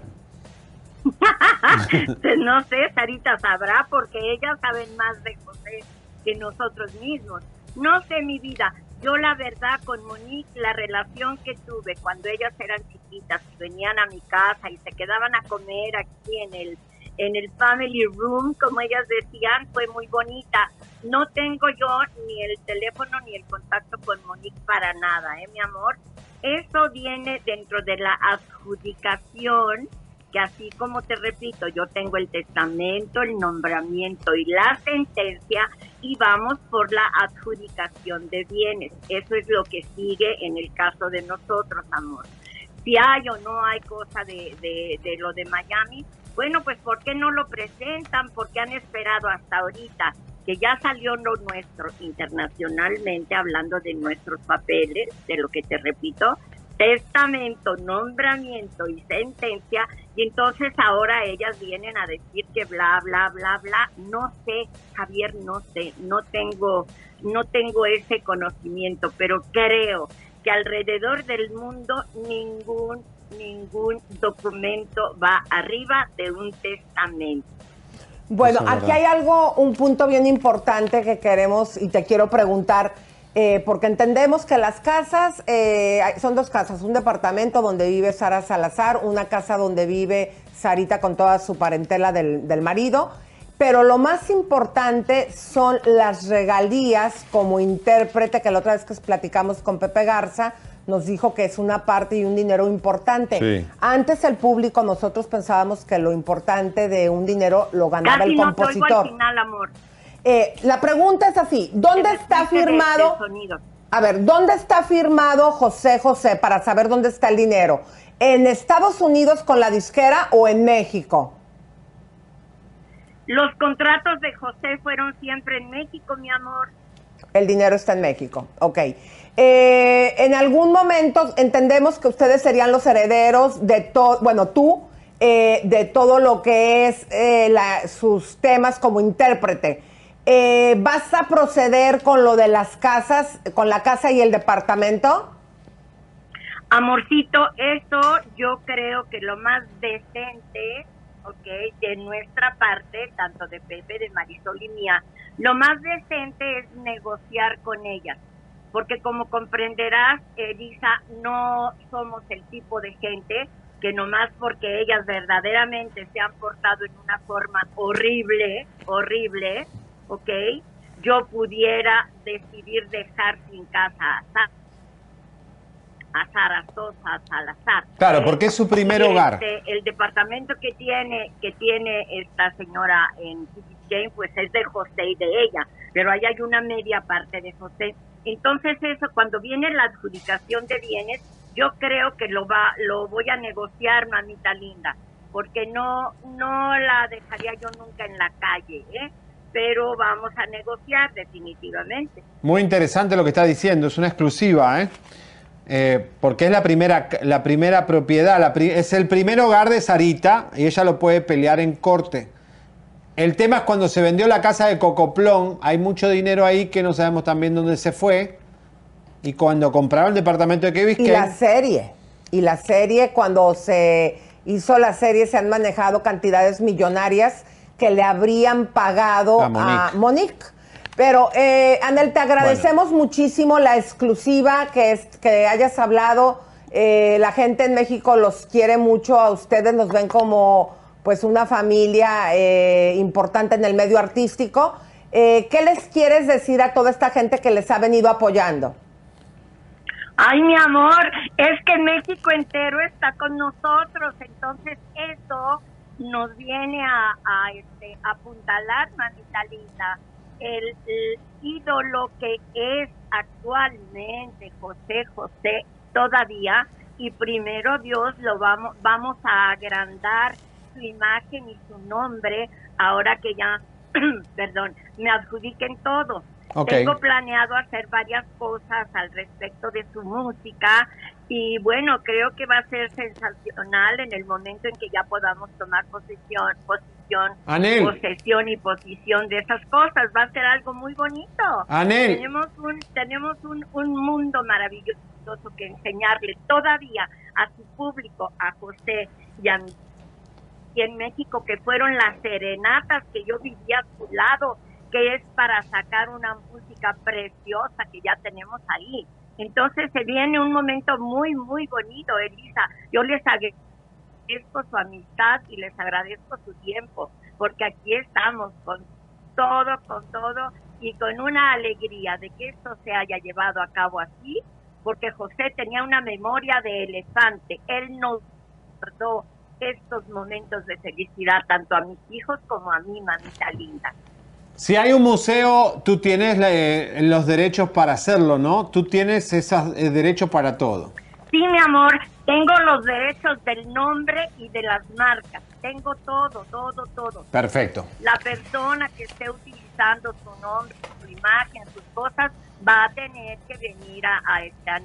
no sé, Sarita sabrá porque ellas saben más de José que nosotros mismos. No sé mi vida. Yo la verdad con Monique, la relación que tuve cuando ellas eran chiquitas, venían a mi casa y se quedaban a comer aquí en el en el family room, como ellas decían, fue muy bonita. No tengo yo ni el teléfono ni el contacto con Monique para nada, ¿eh, mi amor? Eso viene dentro de la adjudicación que así como te repito, yo tengo el testamento, el nombramiento y la sentencia y vamos por la adjudicación de bienes. Eso es lo que sigue en el caso de nosotros, amor. Si hay o no hay cosa de, de, de lo de Miami, bueno, pues ¿por qué no lo presentan? Porque han esperado hasta ahorita que ya salió lo nuestro internacionalmente, hablando de nuestros papeles, de lo que te repito, testamento, nombramiento y sentencia, y entonces ahora ellas vienen a decir que bla, bla, bla, bla. No sé, Javier, no sé, no tengo, no tengo ese conocimiento, pero creo que alrededor del mundo ningún, ningún documento va arriba de un testamento. Bueno, aquí hay algo, un punto bien importante que queremos y te quiero preguntar, eh, porque entendemos que las casas, eh, son dos casas, un departamento donde vive Sara Salazar, una casa donde vive Sarita con toda su parentela del, del marido, pero lo más importante son las regalías como intérprete, que la otra vez que platicamos con Pepe Garza, nos dijo que es una parte y un dinero importante. Sí. Antes el público, nosotros pensábamos que lo importante de un dinero lo ganaba Casi el no te oigo compositor. al final, amor. Eh, la pregunta es así, ¿dónde está firmado? A ver, ¿dónde está firmado José José para saber dónde está el dinero? ¿En Estados Unidos con la disquera o en México? Los contratos de José fueron siempre en México, mi amor. El dinero está en México, ok. Eh, en algún momento entendemos que ustedes serían los herederos de todo, bueno, tú, eh, de todo lo que es eh, la- sus temas como intérprete. Eh, ¿Vas a proceder con lo de las casas, con la casa y el departamento? Amorcito, eso yo creo que lo más decente, ok, de nuestra parte, tanto de Pepe, de Marisol y mía, lo más decente es negociar con ellas. Porque como comprenderás, Elisa, no somos el tipo de gente que nomás porque ellas verdaderamente se han portado en una forma horrible, horrible, ok, yo pudiera decidir dejar sin casa. a Sara Sosa Salazar. Claro, porque es su primer Y hogar. este, el departamento que tiene que tiene esta señora en Jane, pues es de José y de ella, pero ahí hay una media parte de José. Entonces eso, cuando viene la adjudicación de bienes, yo creo que lo va, lo voy a negociar, mamita linda, porque no, no la dejaría yo nunca en la calle, ¿eh? Pero vamos a negociar definitivamente. Muy interesante lo que está diciendo, es una exclusiva, ¿eh? Eh, porque es la primera, la primera propiedad, la pri- es el primer hogar de Sarita y ella lo puede pelear en corte. El tema es cuando se vendió la casa de Cocoplón, hay mucho dinero ahí que no sabemos también dónde se fue. Y cuando compraron el departamento de Kevin Y la serie. Y la serie, cuando se hizo la serie, se han manejado cantidades millonarias que le habrían pagado A a Monique. Monique. Pero, eh, Anel, te agradecemos muchísimo la exclusiva que, es, que hayas hablado. Eh, la gente en México los quiere mucho, a ustedes nos ven como pues una familia eh, importante en el medio artístico. Eh, ¿Qué les quieres decir a toda esta gente que les ha venido apoyando? Ay, mi amor, es que México entero está con nosotros, entonces eso nos viene a, este, apuntalar, mamita linda, el, ídolo que es actualmente José José todavía y primero Dios lo vamos a agrandar su imagen y su nombre ahora que ya perdón me adjudiquen todo tengo planeado hacer varias cosas al respecto de su música y bueno, creo que va a ser sensacional en el momento en que ya podamos tomar posesión, posición, Anel. posesión y posición de esas cosas. Va a ser algo muy bonito. Anel. Tenemos un tenemos un, un mundo maravilloso que enseñarle todavía a su público, a José y a mí y en México, que fueron las serenatas que yo vivía a su lado, que es para sacar una música preciosa que ya tenemos ahí. Entonces se viene un momento muy, muy bonito, Elisa. Yo les agradezco su amistad y les agradezco su tiempo, porque aquí estamos con todo, con todo y con una alegría de que esto se haya llevado a cabo así, porque José tenía una memoria de elefante. Él nos estos momentos de felicidad tanto a mis hijos como a mí, mamita linda. Si hay un museo, tú tienes eh, los derechos para hacerlo, ¿no? Tú tienes esos eh, derechos para todo. Sí, mi amor, tengo los derechos del nombre y de las marcas. Tengo todo, todo, todo. Perfecto. La persona que esté utilizando su nombre, su imagen, sus cosas, va a tener que venir a, a estar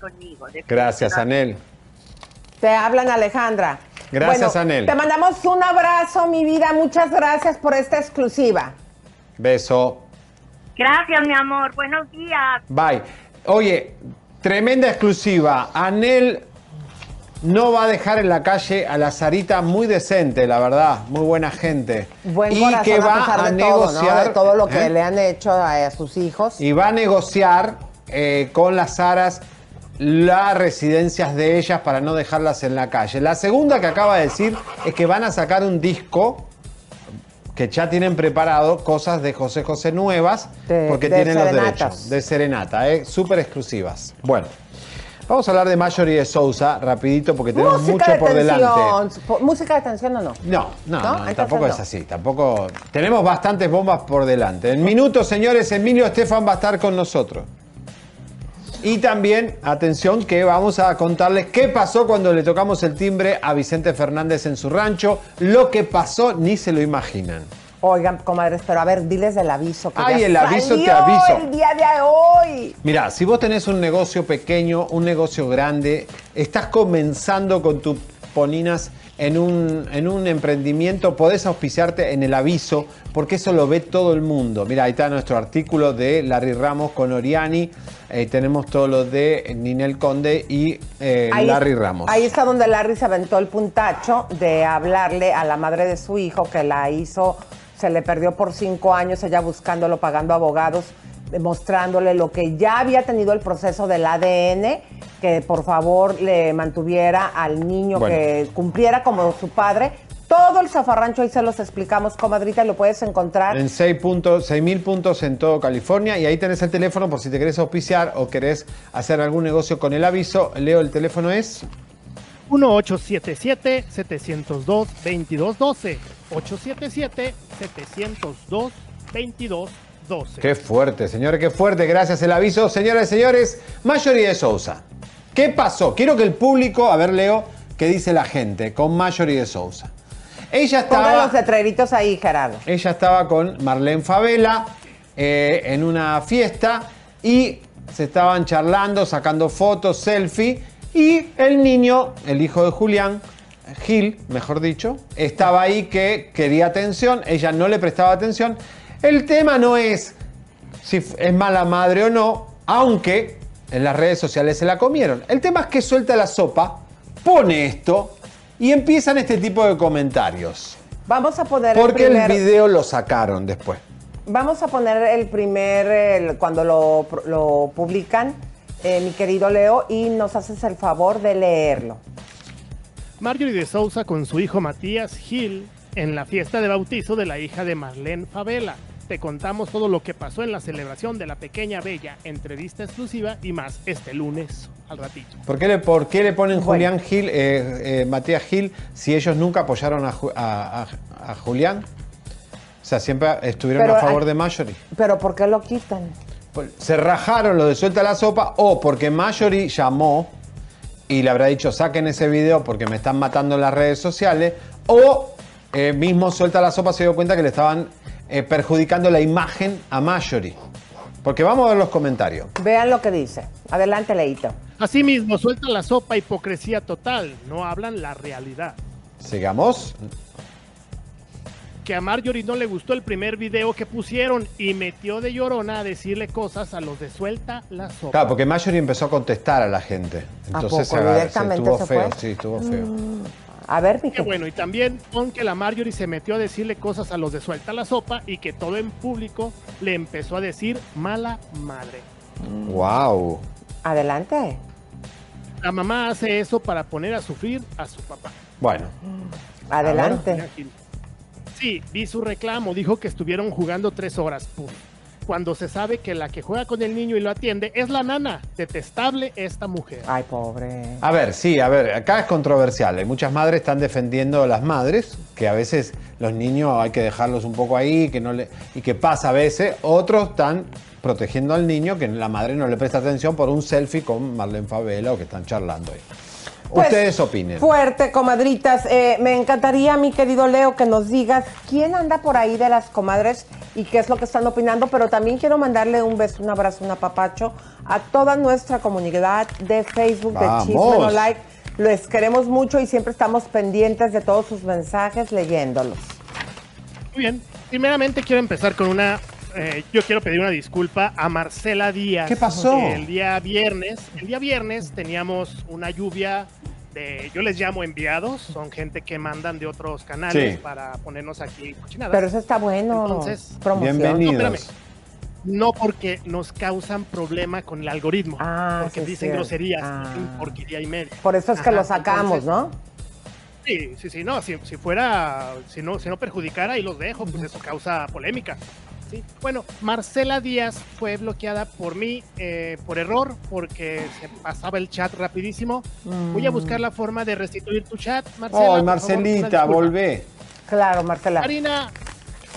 conmigo. Gracias, Anel. Te hablan Alejandra. Gracias, Bueno, Anel. Te mandamos un abrazo, mi vida. Muchas gracias por esta exclusiva. Beso. Gracias, mi amor. Buenos días. Bye. Oye, tremenda exclusiva. Anel no va a dejar en la calle a la Sarita muy decente, la verdad. Muy buena gente. Buen y corazón que a va a de todo, ¿no? negociar. De todo lo que ¿eh? le han hecho a, a sus hijos. Y va a negociar eh, con las Aras las residencias de ellas para no dejarlas en la calle. La segunda que acaba de decir es que van a sacar un disco que ya tienen preparado cosas de José José nuevas De- porque de tienen los derechos de serenata, ¿eh? súper exclusivas. Bueno, vamos a hablar de Marjorie de Sousa rapidito porque tenemos música mucho por delante. ¿Música de tensión o no? No, no, ¿No? no, tampoco es así. Tampoco. Tenemos bastantes bombas por delante. En minutos, señores, Emilio Estefan va a estar con nosotros. Y también, atención, que vamos a contarles qué pasó cuando le tocamos el timbre a Vicente Fernández en su rancho. Lo que pasó ni se lo imaginan. Oigan, comadres, pero a ver, diles del aviso. Que Ay, ya el aviso te aviso. el día de hoy. Mira, si vos tenés un negocio pequeño, un negocio grande, estás comenzando con tus poninas en un, en un emprendimiento, podés auspiciarte en el aviso, porque eso lo ve todo el mundo. Mira, ahí está nuestro artículo de Larry Ramos con Oriani, eh, tenemos todo lo de Ninel Conde y eh, Ahí- Larry Ramos. Ahí está donde Larry se aventó el puntacho de hablarle a la madre de su hijo que la hizo, se le perdió por cinco años, ella buscándolo, pagando abogados, demostrándole lo que ya había tenido el proceso del ADN, que por favor le mantuviera al niño Bueno. que cumpliera como su padre todo el zafarrancho, ahí se los explicamos, comadrita, y lo puedes encontrar. En 6 puntos, 6.000 puntos en todo California. Y ahí tenés el teléfono por si te querés auspiciar o querés hacer algún negocio con el aviso. Leo, el teléfono es 1877-702-2212. 877-702-2212. Qué fuerte, señores, qué fuerte. Gracias el aviso. Señoras y señores, Mayoría de Sousa. ¿Qué pasó? Quiero que el público, a ver, Leo, qué dice la gente con Mayoría de Sousa. Ella Pongan estaba, los letreritos ahí, Gerardo. ella estaba con Marlene Favela eh, en una fiesta y se estaban charlando, sacando fotos, selfie. Y el niño, el hijo de Julián, Gil, mejor dicho, estaba ahí que quería atención. Ella no le prestaba atención. El tema no es si es mala madre o no, aunque en las redes sociales se la comieron. El tema es que suelta la sopa, pone esto y empiezan este tipo de comentarios. Vamos a poner Porque el el primer... video lo sacaron después. Vamos a poner el primer, el- cuando lo, lo publican, eh, mi querido Leo, y nos haces el favor de leerlo. Marjorie de Sousa con su hijo Matías Gil en la fiesta de bautizo de la hija de Marlene Favela. Te contamos todo lo que pasó en la celebración de la pequeña bella, entrevista exclusiva y más este lunes al ratito. ¿Por qué le, por qué le ponen Julián Gil, eh, eh, Matías Gil, si ellos nunca apoyaron a, Ju- a- a- a Julián? O sea, siempre estuvieron Pero a favor hay- de Marjorie. Pero ¿por qué lo quitan? Se rajaron lo de suelta la sopa o porque Marjorie llamó y le habrá dicho saquen ese video porque me están matando en las redes sociales o eh, mismo suelta la sopa se dio cuenta que le estaban eh, perjudicando la imagen a Marjorie. Porque vamos a ver los comentarios. Vean lo que dice. Adelante, Leito. Asimismo, suelta la sopa hipocresía total, no hablan la realidad. Sigamos. Que a Marjorie no le gustó el primer video que pusieron y metió de llorona a decirle cosas a los de suelta la sopa. Claro, porque Marjorie empezó a contestar a la gente. Entonces poco? se ¿Directamente estuvo se feo, fue? sí, estuvo feo. A ver, Qué bueno, y también con que la Marjorie se metió a decirle cosas a los de Suelta la Sopa y que todo en público le empezó a decir mala madre. Wow. Adelante. La mamá hace eso para poner a sufrir a su papá. Bueno. Adelante. Sí, vi su reclamo, dijo que estuvieron jugando tres horas. Puf. Cuando se sabe que la que juega con el niño y lo atiende es la nana. Detestable esta mujer. Ay, pobre. A ver, sí, a ver, acá es controversial. Hay muchas madres están defendiendo a las madres, que a veces los niños hay que dejarlos un poco ahí, que no le, y que pasa a veces. Otros están protegiendo al niño, que la madre no le presta atención por un selfie con Marlene Favela o que están charlando ahí. Pues, Ustedes opinen. Fuerte, comadritas. Eh, me encantaría, mi querido Leo, que nos digas quién anda por ahí de las comadres y qué es lo que están opinando, pero también quiero mandarle un beso, un abrazo, un apapacho a toda nuestra comunidad de Facebook de Vamos. Chisme No Like. Les queremos mucho y siempre estamos pendientes de todos sus mensajes leyéndolos. Muy bien. Primeramente quiero empezar con una. Eh, yo quiero pedir una disculpa a Marcela Díaz. ¿Qué pasó? El día viernes, el día viernes teníamos una lluvia de, yo les llamo enviados, son gente que mandan de otros canales Sí. para ponernos aquí cochinadas. Pero eso está bueno. Entonces, promoción. Bienvenidos. No, espérame. No porque nos causan problema con el algoritmo, Ah, porque sí dicen groserías, Ah. dicen porquería y media. Por eso es que Ajá, lo sacamos, entonces, ¿no? Sí, sí, sí, no, si, si fuera, si no, si no perjudicara y los dejo, pues eso causa polémica. Sí. Bueno, Marcela Díaz fue bloqueada por mí eh, por error, porque se pasaba el chat rapidísimo. Voy a buscar la forma de restituir tu chat, Marcela. Favor, una Marcelita, disculpa. volvé. Claro, Marcela. Karina,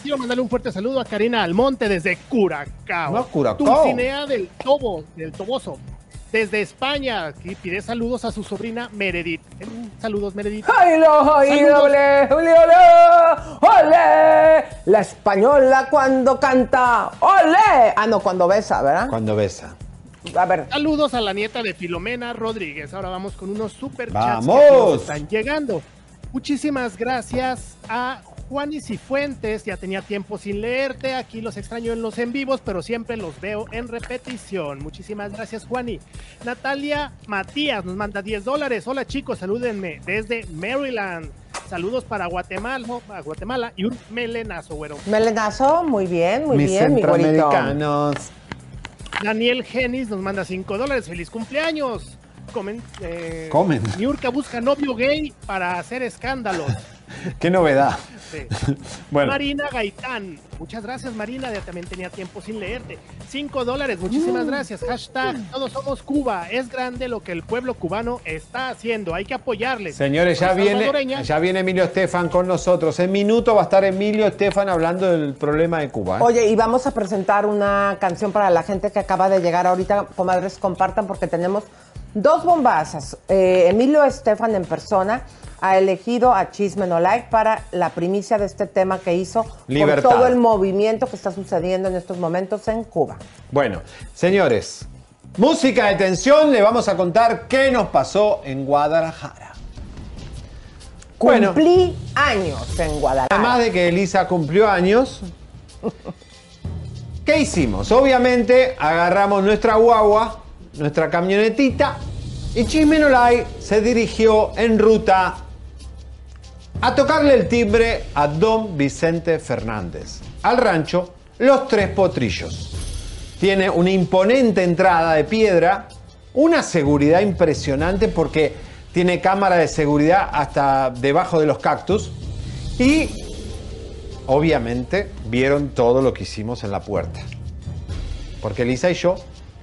quiero mandarle un fuerte saludo a Karina Almonte desde Curacao. No, Curacao. Dulcinea del Tobo, del Toboso. Desde España, aquí pide saludos a su sobrina Meredith. Eh, Saludos, Meredith. ¡Ay, no! ¡Ay, Saludos. ole, ole, ole! ¡Ole! La española cuando canta. ¡Ole! Ah, no, cuando besa, ¿verdad? Cuando besa. A ver. Saludos a la nieta de Filomena Rodríguez. Ahora vamos con unos super chats ¡Vamos! que nos están llegando. Muchísimas gracias a Juanis Cifuentes. Ya tenía tiempo sin leerte. Aquí los extraño en los en vivos, pero siempre los veo en repetición. Muchísimas gracias, Juani. Natalia Matías nos manda 10 dólares. Hola chicos, salúdenme desde Maryland. Saludos para Guatemala, a Guatemala y un melenazo, güero. Melenazo, muy bien, muy Mis bien, mi güerito. centroamericanos. Daniel Genis nos manda 5 dólares. ¡Feliz cumpleaños! Comen, eh, Comen. Niurka busca novio gay para hacer escándalos. Qué novedad. Sí. Bueno. Marina Gaitán. Muchas gracias, Marina. Ya también tenía tiempo sin leerte. Cinco dólares. Muchísimas Mm. gracias. Hashtag Todos somos Cuba. Es grande lo que el pueblo cubano está haciendo. Hay que apoyarles. Señores, ya viene, ya viene Emilio Estefan con nosotros. En minuto va a estar Emilio Estefan hablando del problema de Cuba. ¿eh? Oye, y vamos a presentar una canción para la gente que acaba de llegar ahorita. Comadres, compartan porque tenemos dos bombazas. Eh, Emilio Estefan en persona ha elegido a Chisme No Like para la primicia de este tema que hizo Libertad. por todo el movimiento que está sucediendo en estos momentos en Cuba. Bueno, señores, música de tensión, le vamos a contar qué nos pasó en Guadalajara. Bueno. Cumplí años en Guadalajara. Además de que Elisa cumplió años, ¿qué hicimos? Obviamente agarramos nuestra guagua, nuestra camionetita, y Chisme No Like se dirigió en ruta a tocarle el timbre a don Vicente Fernández, al rancho Los Tres Potrillos. Tiene una imponente entrada de piedra, una seguridad impresionante porque tiene cámara de seguridad hasta debajo de los cactus y obviamente vieron todo lo que hicimos en la puerta. Porque Elisa y yo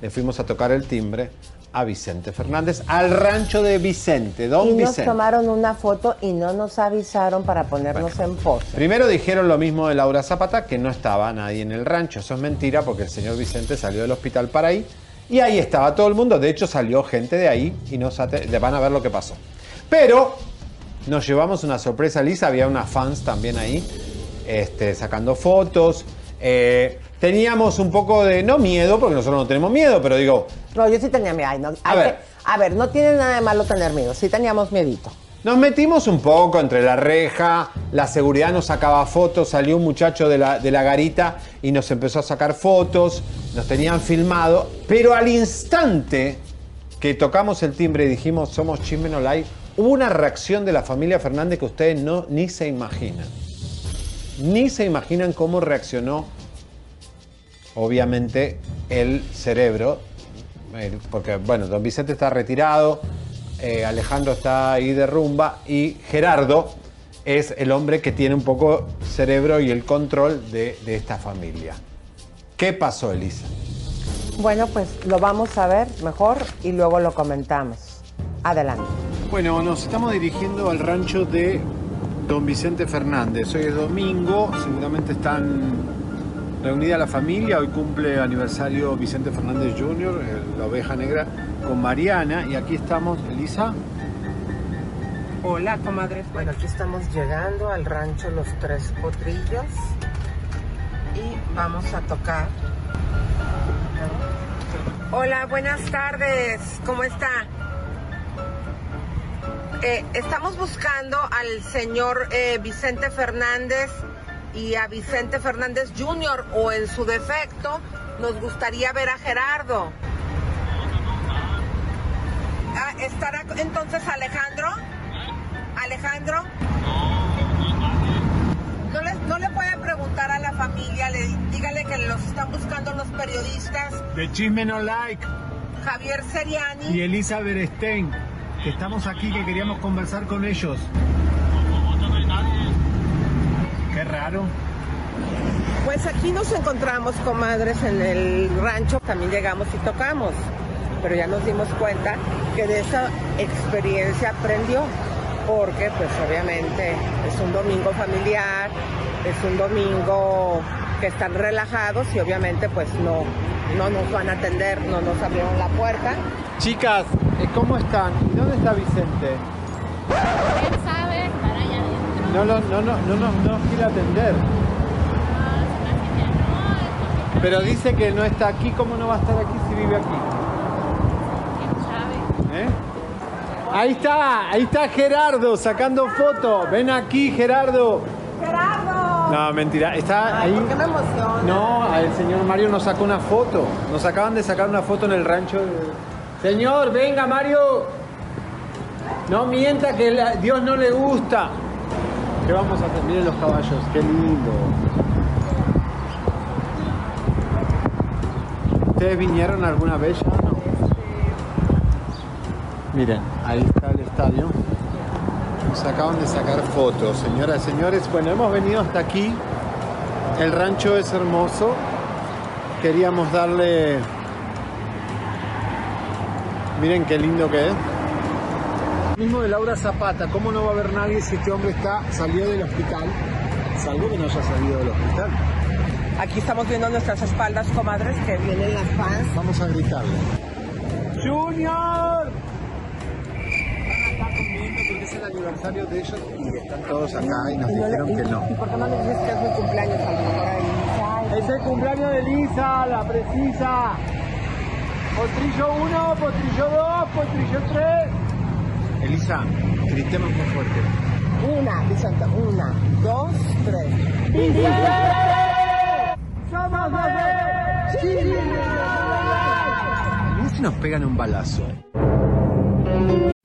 le fuimos a tocar el timbre a Vicente Fernández, al rancho de Vicente, don y nos Vicente. tomaron una foto y no nos avisaron para ponernos en pose. Primero dijeron lo mismo de Laura Zapata, que no estaba nadie en el rancho. Eso es mentira porque el señor Vicente salió del hospital para ahí y ahí estaba todo el mundo. De hecho, salió gente de ahí y nos van a ver lo que pasó. Pero nos llevamos una sorpresa, Lisa. Había unas fans también ahí este, sacando fotos. Eh, teníamos un poco de, no miedo, porque nosotros no tenemos miedo, pero digo, No, yo sí tenía miedo. Ay, no, hay ver. que- a ver, no tiene nada de malo tener miedo. Sí teníamos miedito. Nos metimos un poco entre la reja, la seguridad nos sacaba fotos, salió un muchacho de la, de la garita y nos empezó a sacar fotos, nos tenían filmado, pero al instante que tocamos el timbre y dijimos somos Chisme No Like, hubo una reacción de la familia Fernández que ustedes no, ni se imaginan. Ni se imaginan cómo reaccionó, obviamente, el cerebro, el- porque, bueno, don Vicente está retirado, eh, Alejandro está ahí de rumba y Gerardo es el hombre que tiene un poco cerebro y el control de, de esta familia. ¿Qué pasó, Elisa? Bueno, pues lo vamos a ver mejor y luego lo comentamos. Adelante. Bueno, nos estamos dirigiendo al rancho de don Vicente Fernández. Hoy es domingo, seguramente están reunida la familia. Hoy cumple aniversario Vicente Fernández Jr., el- la oveja negra, con Mariana. Y aquí estamos, Elisa. Hola, comadres. Bueno, aquí estamos llegando al rancho Los Tres Potrillos y vamos a tocar. Hola, buenas tardes. ¿Cómo está? Eh, estamos buscando al señor eh, Vicente Fernández y a Vicente Fernández Jr. o en su defecto nos gustaría ver a Gerardo. Ah, ¿Estará entonces Alejandro? Alejandro. No le, no le puede preguntar a la familia, le, dígale que los están buscando los periodistas De Chisme No Like Javier Seriani. y Elisa Berestein, que estamos aquí, que queríamos conversar con ellos. Qué raro. Pues aquí nos encontramos, comadres, en el rancho. También llegamos y tocamos. Pero ya nos dimos cuenta que de esa experiencia aprendió. Porque, pues, obviamente, es un domingo familiar, es un domingo que están relajados y, obviamente, pues, no, no nos van a atender, no nos abrieron la puerta. Chicas, eh, ¿cómo están? ¿Y dónde está Vicente? No, no, no, no, no, no, no quiere atender. Pero dice que no está aquí, ¿cómo no va a estar aquí si vive aquí? ¿Eh? Ahí está, ahí está Gerardo sacando foto. Ven aquí, Gerardo. ¡Gerardo! No, mentira, está ahí. ¿Por qué me emociona? No, el señor Mario nos sacó una foto. Nos acaban de sacar una foto en el rancho. de- Señor, venga, Mario. No mienta que la- Dios no le gusta. ¿Qué vamos a hacer? Miren los caballos, qué lindo. ¿Ustedes vinieron alguna vez ya? No. Miren, ahí está el estadio. Nos acaban de sacar fotos, señoras y señores. Bueno, hemos venido hasta aquí. El rancho es hermoso. Queríamos darle... Miren qué lindo que es. Mismo de Laura Zapata, ¿cómo no va a haber nadie si este hombre está salió del hospital? Salvo que no haya salido del hospital. Aquí estamos viendo nuestras espaldas, comadres, que vienen las fans. Vamos a gritarle. ¡Junior! Porque es el aniversario de ellos y están todos acá y nos dijeron que no. ¿Y por qué no le dices que es mi cumpleaños a lo mejor ahí? Es el cumpleaños de Lisa, la precisa. Potrillo 1, potrillo 2, potrillo 3. Elisa, gritemos muy fuerte. Una, Vicente, una, dos, tres. ¡Somos Chile! ¿Y si nos pegan un balazo?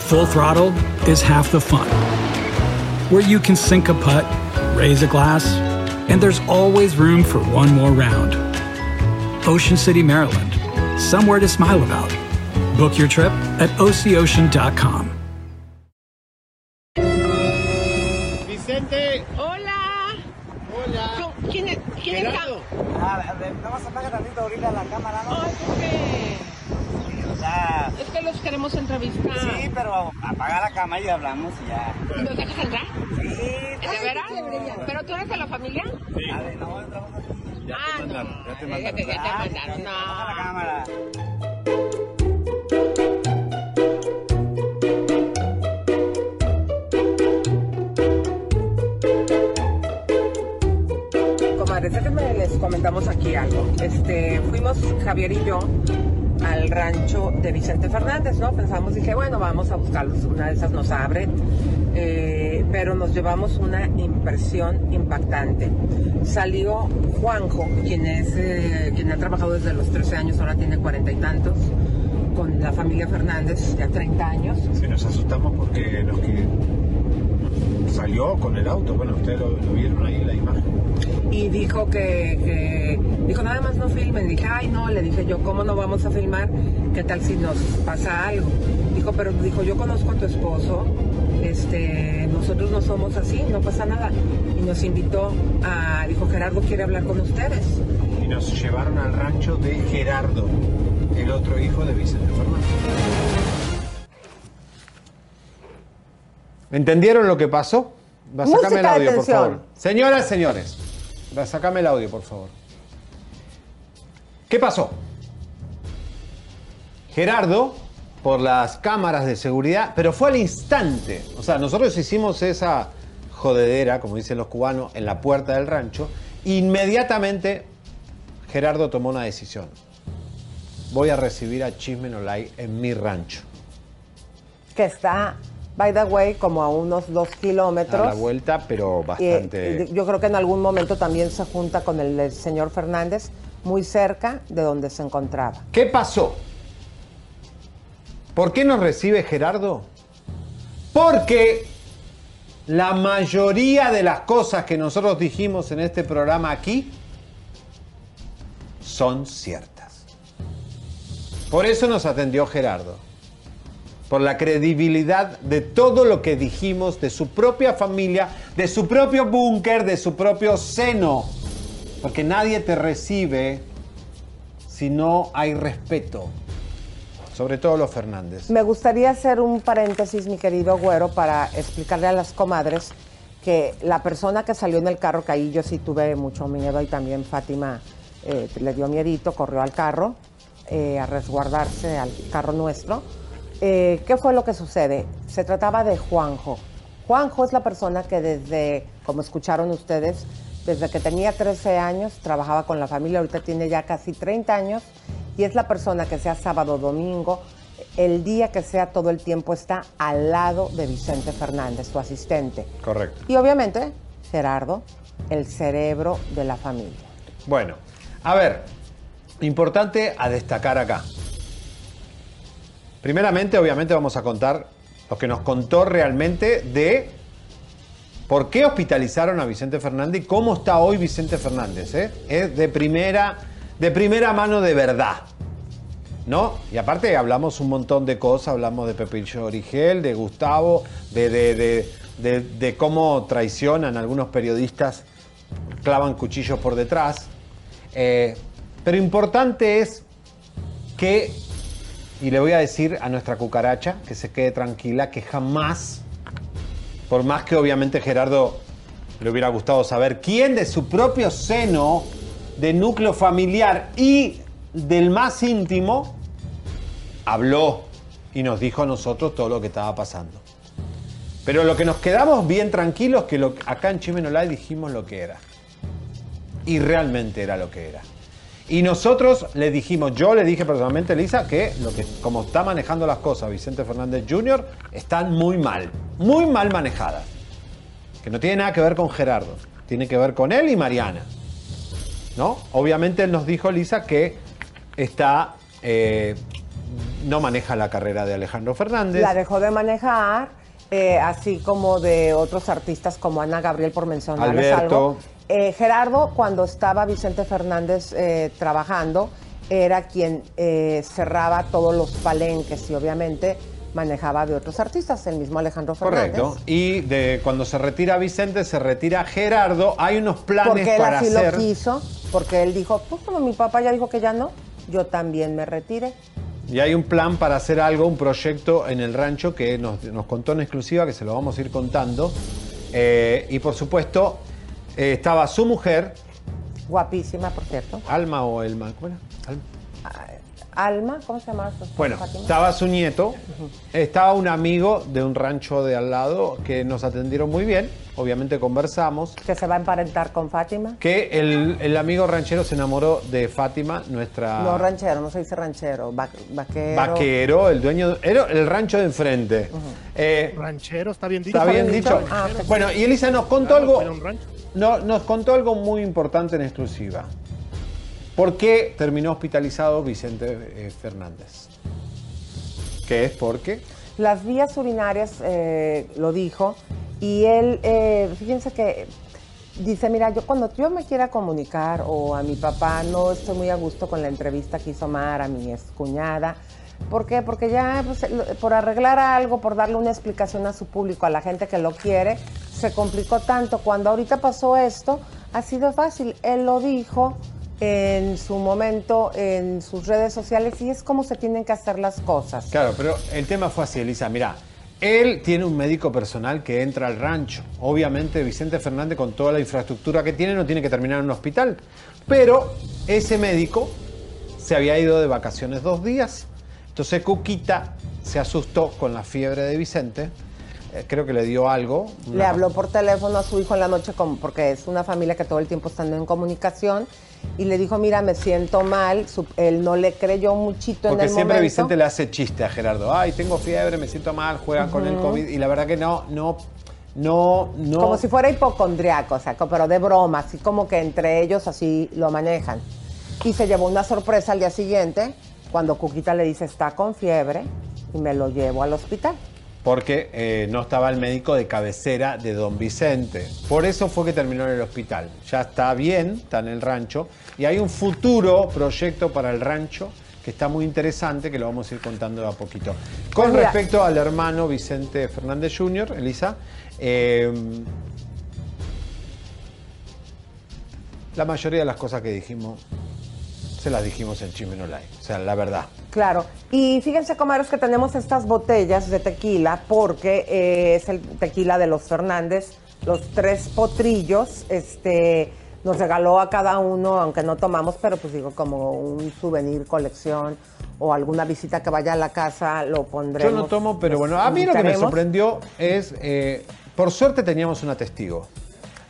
full throttle is half the fun, where you can sink a putt, raise a glass, and there's always room for one more round. Ocean City, Maryland, somewhere to smile about. Book your trip at oceocean.com. Vicente. Hola. Hola. ¿Quién es? ¿Quién está? Gerardo. Ah, nada más apaga tantito ahorita la cámara, ¿no? Ay, ¿por qué? Es que los queremos entrevistar. Sí, pero apaga la cama y hablamos y ya. ¿Y ¿Nos dejas entrar? Sí. ¿De veras? ¿Pero tú eres de la familia? Sí. no, entramos aquí. Ya ah, te mandaron, ya te Ya te, ya te mandaron, no. la cámara. Comadres, déjenme les comentamos aquí algo. Este, fuimos Javier y yo al rancho de Vicente Fernández, ¿no? Pensamos, dije, bueno, vamos a buscarlos, una de esas nos abre, eh, pero nos llevamos una impresión impactante. Salió Juanjo, quien es, eh, quien ha trabajado desde los 13 años, ahora tiene cuarenta y tantos, con la familia Fernández, ya 30 años. Sí, nos asustamos porque los que salió con el auto, bueno, ustedes lo, lo vieron ahí en la imagen. y dijo que, que- dijo nada más no filmen dije ay no le dije yo cómo no vamos a filmar qué tal si nos pasa algo dijo pero dijo yo conozco a tu esposo este nosotros no somos así no pasa nada y nos invitó a dijo Gerardo quiere hablar con ustedes Y nos llevaron al rancho de Gerardo, el otro hijo de Vicente Fernández. ¿Entendieron lo que pasó? Va, sacame el de audio, por favor. Señoras, señores, va, sacame el audio, por favor. ¿Qué pasó? Gerardo, por las cámaras de seguridad, pero fue al instante. O sea, nosotros hicimos esa jodedera, como dicen los cubanos, en la puerta del rancho. Inmediatamente, Gerardo tomó una decisión. Voy a recibir a Chisme No Like en mi rancho. que está by the way como a unos dos A kilómetros la vuelta, pero bastante. y yo creo que en algún momento también se junta con el, del señor Fernández muy cerca de donde se encontraba ¿Qué pasó? ¿Por qué nos recibe Gerardo? Porque la mayoría de las cosas que nosotros dijimos en este programa aquí son ciertas. Por eso nos atendió Gerardo. Por la credibilidad de todo lo que dijimos de su propia familia, de su propio búnker, de su propio seno. Porque nadie te recibe si no hay respeto. sobre todo los Fernández. Me gustaría hacer un paréntesis, mi querido Güero, para explicarle a las comadres que la persona que salió en el carro, que ahí yo sí tuve mucho miedo y también Fátima eh, le dio miedito, corrió al carro eh, a resguardarse al carro nuestro. Eh, ¿Qué fue lo que sucede? Se trataba de Juanjo. Juanjo es la persona que desde, como escucharon ustedes, desde que tenía 13 años trabajaba con la familia, ahorita tiene ya casi 30 años y es la persona que sea sábado domingo, el día que sea todo el tiempo está al lado de Vicente Fernández, su asistente. Correcto. Y obviamente Gerardo, el cerebro de la familia. Bueno, a ver, importante a destacar acá. Primeramente, obviamente, vamos a contar lo que nos contó realmente de por qué hospitalizaron a Vicente Fernández y cómo está hoy Vicente Fernández. ¿eh? Es de primera, de primera mano de verdad. ¿No? Y aparte hablamos un montón de cosas, hablamos de Pepillo Origel, de Gustavo, de, de- de- de- cómo traicionan algunos periodistas, clavan cuchillos por detrás. Eh, pero importante es que, y le voy a decir a nuestra cucaracha, que se quede tranquila, que jamás, por más que obviamente Gerardo le hubiera gustado saber quién de su propio seno, de núcleo familiar y del más íntimo, habló y nos dijo a nosotros todo lo que estaba pasando. Pero lo que nos quedamos bien tranquilos que lo, acá en Chimenolay dijimos lo que era. Y realmente era lo que era. Y nosotros le dijimos, yo le dije personalmente, Elisa, que lo que como está manejando las cosas Vicente Fernández Jr. están muy mal, muy mal manejadas. Que no tiene nada que ver con Gerardo, tiene que ver con él y Mariana. ¿No? Obviamente él nos dijo, Lisa, que está eh, no maneja la carrera de Alejandro Fernández. La dejó de manejar, eh, así como de otros artistas como Ana Gabriel, por mencionarles Alberto. algo. Eh, Gerardo, cuando estaba Vicente Fernández eh, trabajando, era quien eh, cerraba todos los palenques y obviamente manejaba de otros artistas, el mismo Alejandro Fernández. Correcto. Y de cuando se retira Vicente, se retira Gerardo. Hay unos planes Porque él para así hacer. lo quiso, porque él dijo, pues como mi papá ya dijo que ya no, yo también me retire. Y hay un plan para hacer algo, un proyecto en el rancho que nos, nos contó en exclusiva, que se lo vamos a ir contando. Eh, y por supuesto, eh, estaba su mujer, Guapísima, por cierto. Alma o Elma. ¿cómo era? Alma. Alma, ¿cómo se llama su esposa, Bueno, Fátima? estaba su nieto, estaba un amigo de un rancho de al lado que nos atendieron muy bien, obviamente conversamos. Que se va a emparentar con Fátima. Que el, el amigo ranchero se enamoró de Fátima, nuestra No ranchero, no se dice ranchero, va- vaquero. vaquero, el dueño, era el rancho de enfrente. Eh, Ranchero, está bien dicho. Está bien dicho. Ah, Bueno, y Elisa nos contó Claro, algo. era un rancho. No, nos contó algo muy importante en exclusiva. ¿Por qué terminó hospitalizado Vicente eh, Fernández? ¿Qué es porque? Las vías urinarias, eh, lo dijo, y él, eh, fíjense que dice, mira, yo cuando yo me quiera comunicar o a mi papá no estoy muy a gusto con la entrevista que hizo Mar a mi excuñada. ¿Por qué? Porque ya pues, por arreglar algo, por darle una explicación a su público, a la gente que lo quiere, se complicó tanto. Cuando ahorita pasó esto, ha sido fácil. Él lo dijo en su momento en sus redes sociales y es como se tienen que hacer las cosas. Claro, pero el tema fue así, Elisa. Mira, él tiene un médico personal que entra al rancho. Obviamente, Vicente Fernández, con toda la infraestructura que tiene, no tiene que terminar en un hospital. Pero ese médico se había ido de vacaciones dos días. Entonces, Cuquita se asustó con la fiebre de Vicente. Eh, creo que le dio algo. Le una- habló por teléfono a su hijo en la noche porque es una familia que todo el tiempo están en comunicación y le dijo, mira, me siento mal. Su- él no le creyó muchito en Porque el siempre momento. Vicente le hace chiste a Gerardo. Ay, tengo fiebre, me siento mal, juega con el. COVID. Y la verdad que no, no, no, no. Como si fuera hipocondriaco, o sea, pero de broma, así como que entre ellos así lo manejan. Y se llevó una sorpresa al día siguiente cuando Cuquita le dice, está con fiebre y me lo llevo al hospital. porque eh, no estaba el médico de cabecera de don Vicente. Por eso fue que terminó en el hospital. Ya está bien, está en el rancho. Y hay un futuro proyecto para el rancho que está muy interesante, que lo vamos a ir contando de a poquito. Con Pues mira. respecto al hermano Vicente Fernández Jr., Elisa, eh, la mayoría de las cosas que dijimos, se las dijimos en Chimeno Live. O sea, la verdad. Claro. Y fíjense, comadres, que tenemos estas botellas de tequila porque eh, es el tequila de los Fernández, los tres potrillos, este nos regaló a cada uno, aunque no tomamos, pero pues digo, como un souvenir, colección o alguna visita que vaya a la casa, lo Yo pondremos. no tomo, pero bueno, a mí lo que me sorprendió es, eh, por suerte teníamos una testigo.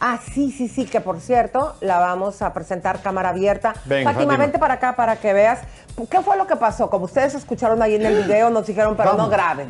Ah, sí, sí, sí, que por cierto, la vamos a presentar cámara abierta. Ven, Fátima, Fátima. vente para acá para que veas. ¿Qué fue lo que pasó? Como ustedes escucharon ahí en el video, nos dijeron, pero Vamos. no graben.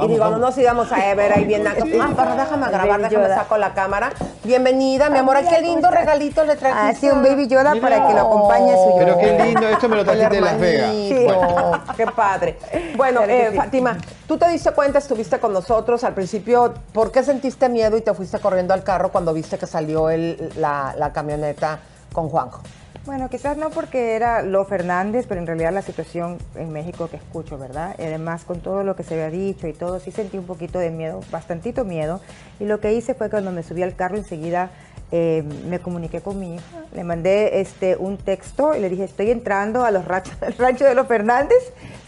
Vamos, y digo, vamos. no nos íbamos a ver ahí bien. acá. Ah, pero déjame grabar, déjame saco la cámara. Bienvenida, mi amor. Ay, qué lindo regalito le trajiste. Ah, sí, un Baby Yoda para que lo acompañe a su Pero qué lindo, esto me lo trajiste de Las Vegas. Hermanito, qué padre. Bueno, eh. Fátima, tú te diste cuenta, estuviste con nosotros al principio. ¿Por qué sentiste miedo y te fuiste corriendo al carro cuando viste que salió el, la, la camioneta con Juanjo? Bueno, quizás no porque era lo Fernández, pero en realidad la situación en México que escucho, ¿verdad? Y además con todo lo que se había dicho y todo, sí sentí un poquito de miedo, bastantito miedo. Y lo que hice fue cuando me subí al carro enseguida eh, me comuniqué con mi hija, le mandé este, un texto y le dije, estoy entrando a los ranchos, al rancho de los Fernández,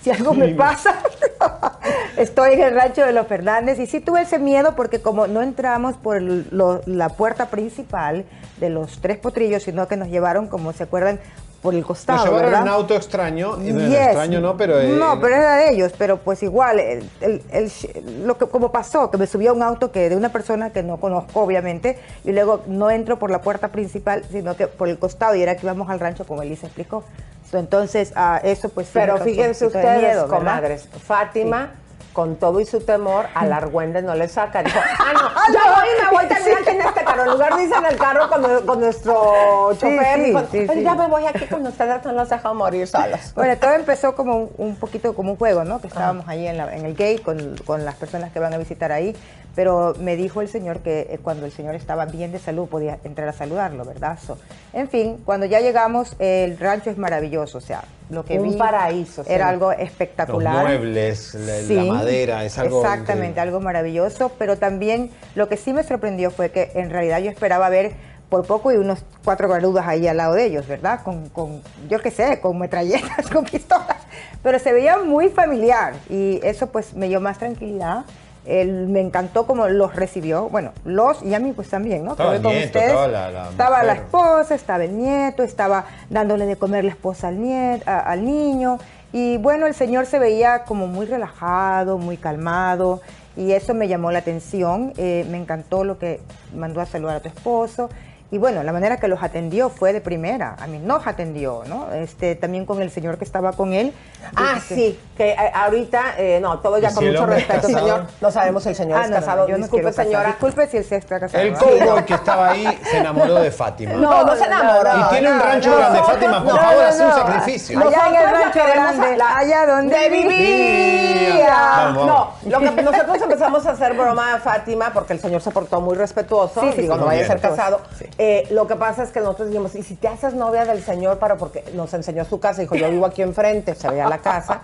si algo me pasa, estoy en el rancho de los Fernández. Y sí tuve ese miedo porque como no entramos por el- lo- la puerta principal de los tres potrillos, sino que nos llevaron, como se acuerdan, por el costado. Nos llevaron ¿verdad? un auto extraño. Yes. extraño no, pero... eh, no, pero era de ellos, pero pues igual, el, el- el- lo que como pasó, que me subí a un auto que de una persona que no conozco, obviamente, y luego no entro por la puerta principal, sino que por el costado, y era que íbamos al rancho, como Elisa explicó. So, Entonces, ah, eso pues sí Pero fíjense ustedes, miedo, comadres, Fátima, con todo y su temor, al argüende no le saca. Dijo, ah, no, ya voy y me voy también aquí en este carro. En lugar de irse en el carro con, con nuestro chofer, sí, dijo, sí, "Ay, sí. ya me voy aquí con ustedes, no los dejo morir solos. Bueno, todo empezó como un, un poquito como un juego, ¿no? Que estábamos ahí en, la- en el gate con, con las personas que van a visitar ahí, pero me dijo el señor que eh, cuando el señor estaba bien de salud podía entrar a saludarlo, ¿verdad? So, en fin, cuando ya llegamos, el rancho es maravilloso, o sea, lo que Un vi paraíso, era sí. algo Los espectacular. muebles, la, la Sí, madera, es algo... Exactamente, increíble. algo maravilloso, pero también lo que sí me sorprendió fue que en realidad yo esperaba ver por poco y unos cuatro garudas ahí al lado de ellos, ¿verdad? Con, con yo qué sé, con metralletas, con pistolas, pero se veía muy familiar y eso pues me dio más tranquilidad. Él, me encantó cómo los recibió, bueno, los y a mí pues también, ¿no? Estaba Que el voy con nieto, ustedes. estaba la- la estaba la mujer. esposa, estaba el nieto, estaba dándole de comer la esposa al, nieto, al niño. Y bueno, el señor se veía como muy relajado, muy calmado. Y eso me llamó la atención. eh, me encantó lo que mandó a saludar a tu esposo. Y bueno, la manera que los atendió fue de primera. A mí nos atendió, ¿no? Este, también con el señor que estaba con él. Ah, que- sí, que eh, ahorita, eh, no, todo ya ¿Y con si el mucho respeto, casado? señor. No sabemos si el señor Ah, es no, no, casado. yo no Disculpe, casar. señora. Disculpe si él se está casado. El ¿no? cowboy que estaba ahí se enamoró de Fátima. No, no se enamoró. Y tiene un no, rancho no, grande. Fátima, por no, favor, no, haz un no. sacrificio. Allá en el rancho grande, la- allá donde de vivía. Vamos, No, lo que nosotros empezamos a hacer broma a Fátima porque el señor se portó muy respetuoso. Sí, sí, digo, no vaya a ser casado. Eh, lo que pasa es que nosotros dijimos, ¿y si te haces novia del señor para porque nos enseñó su casa? Dijo, yo vivo aquí enfrente, se veía la casa,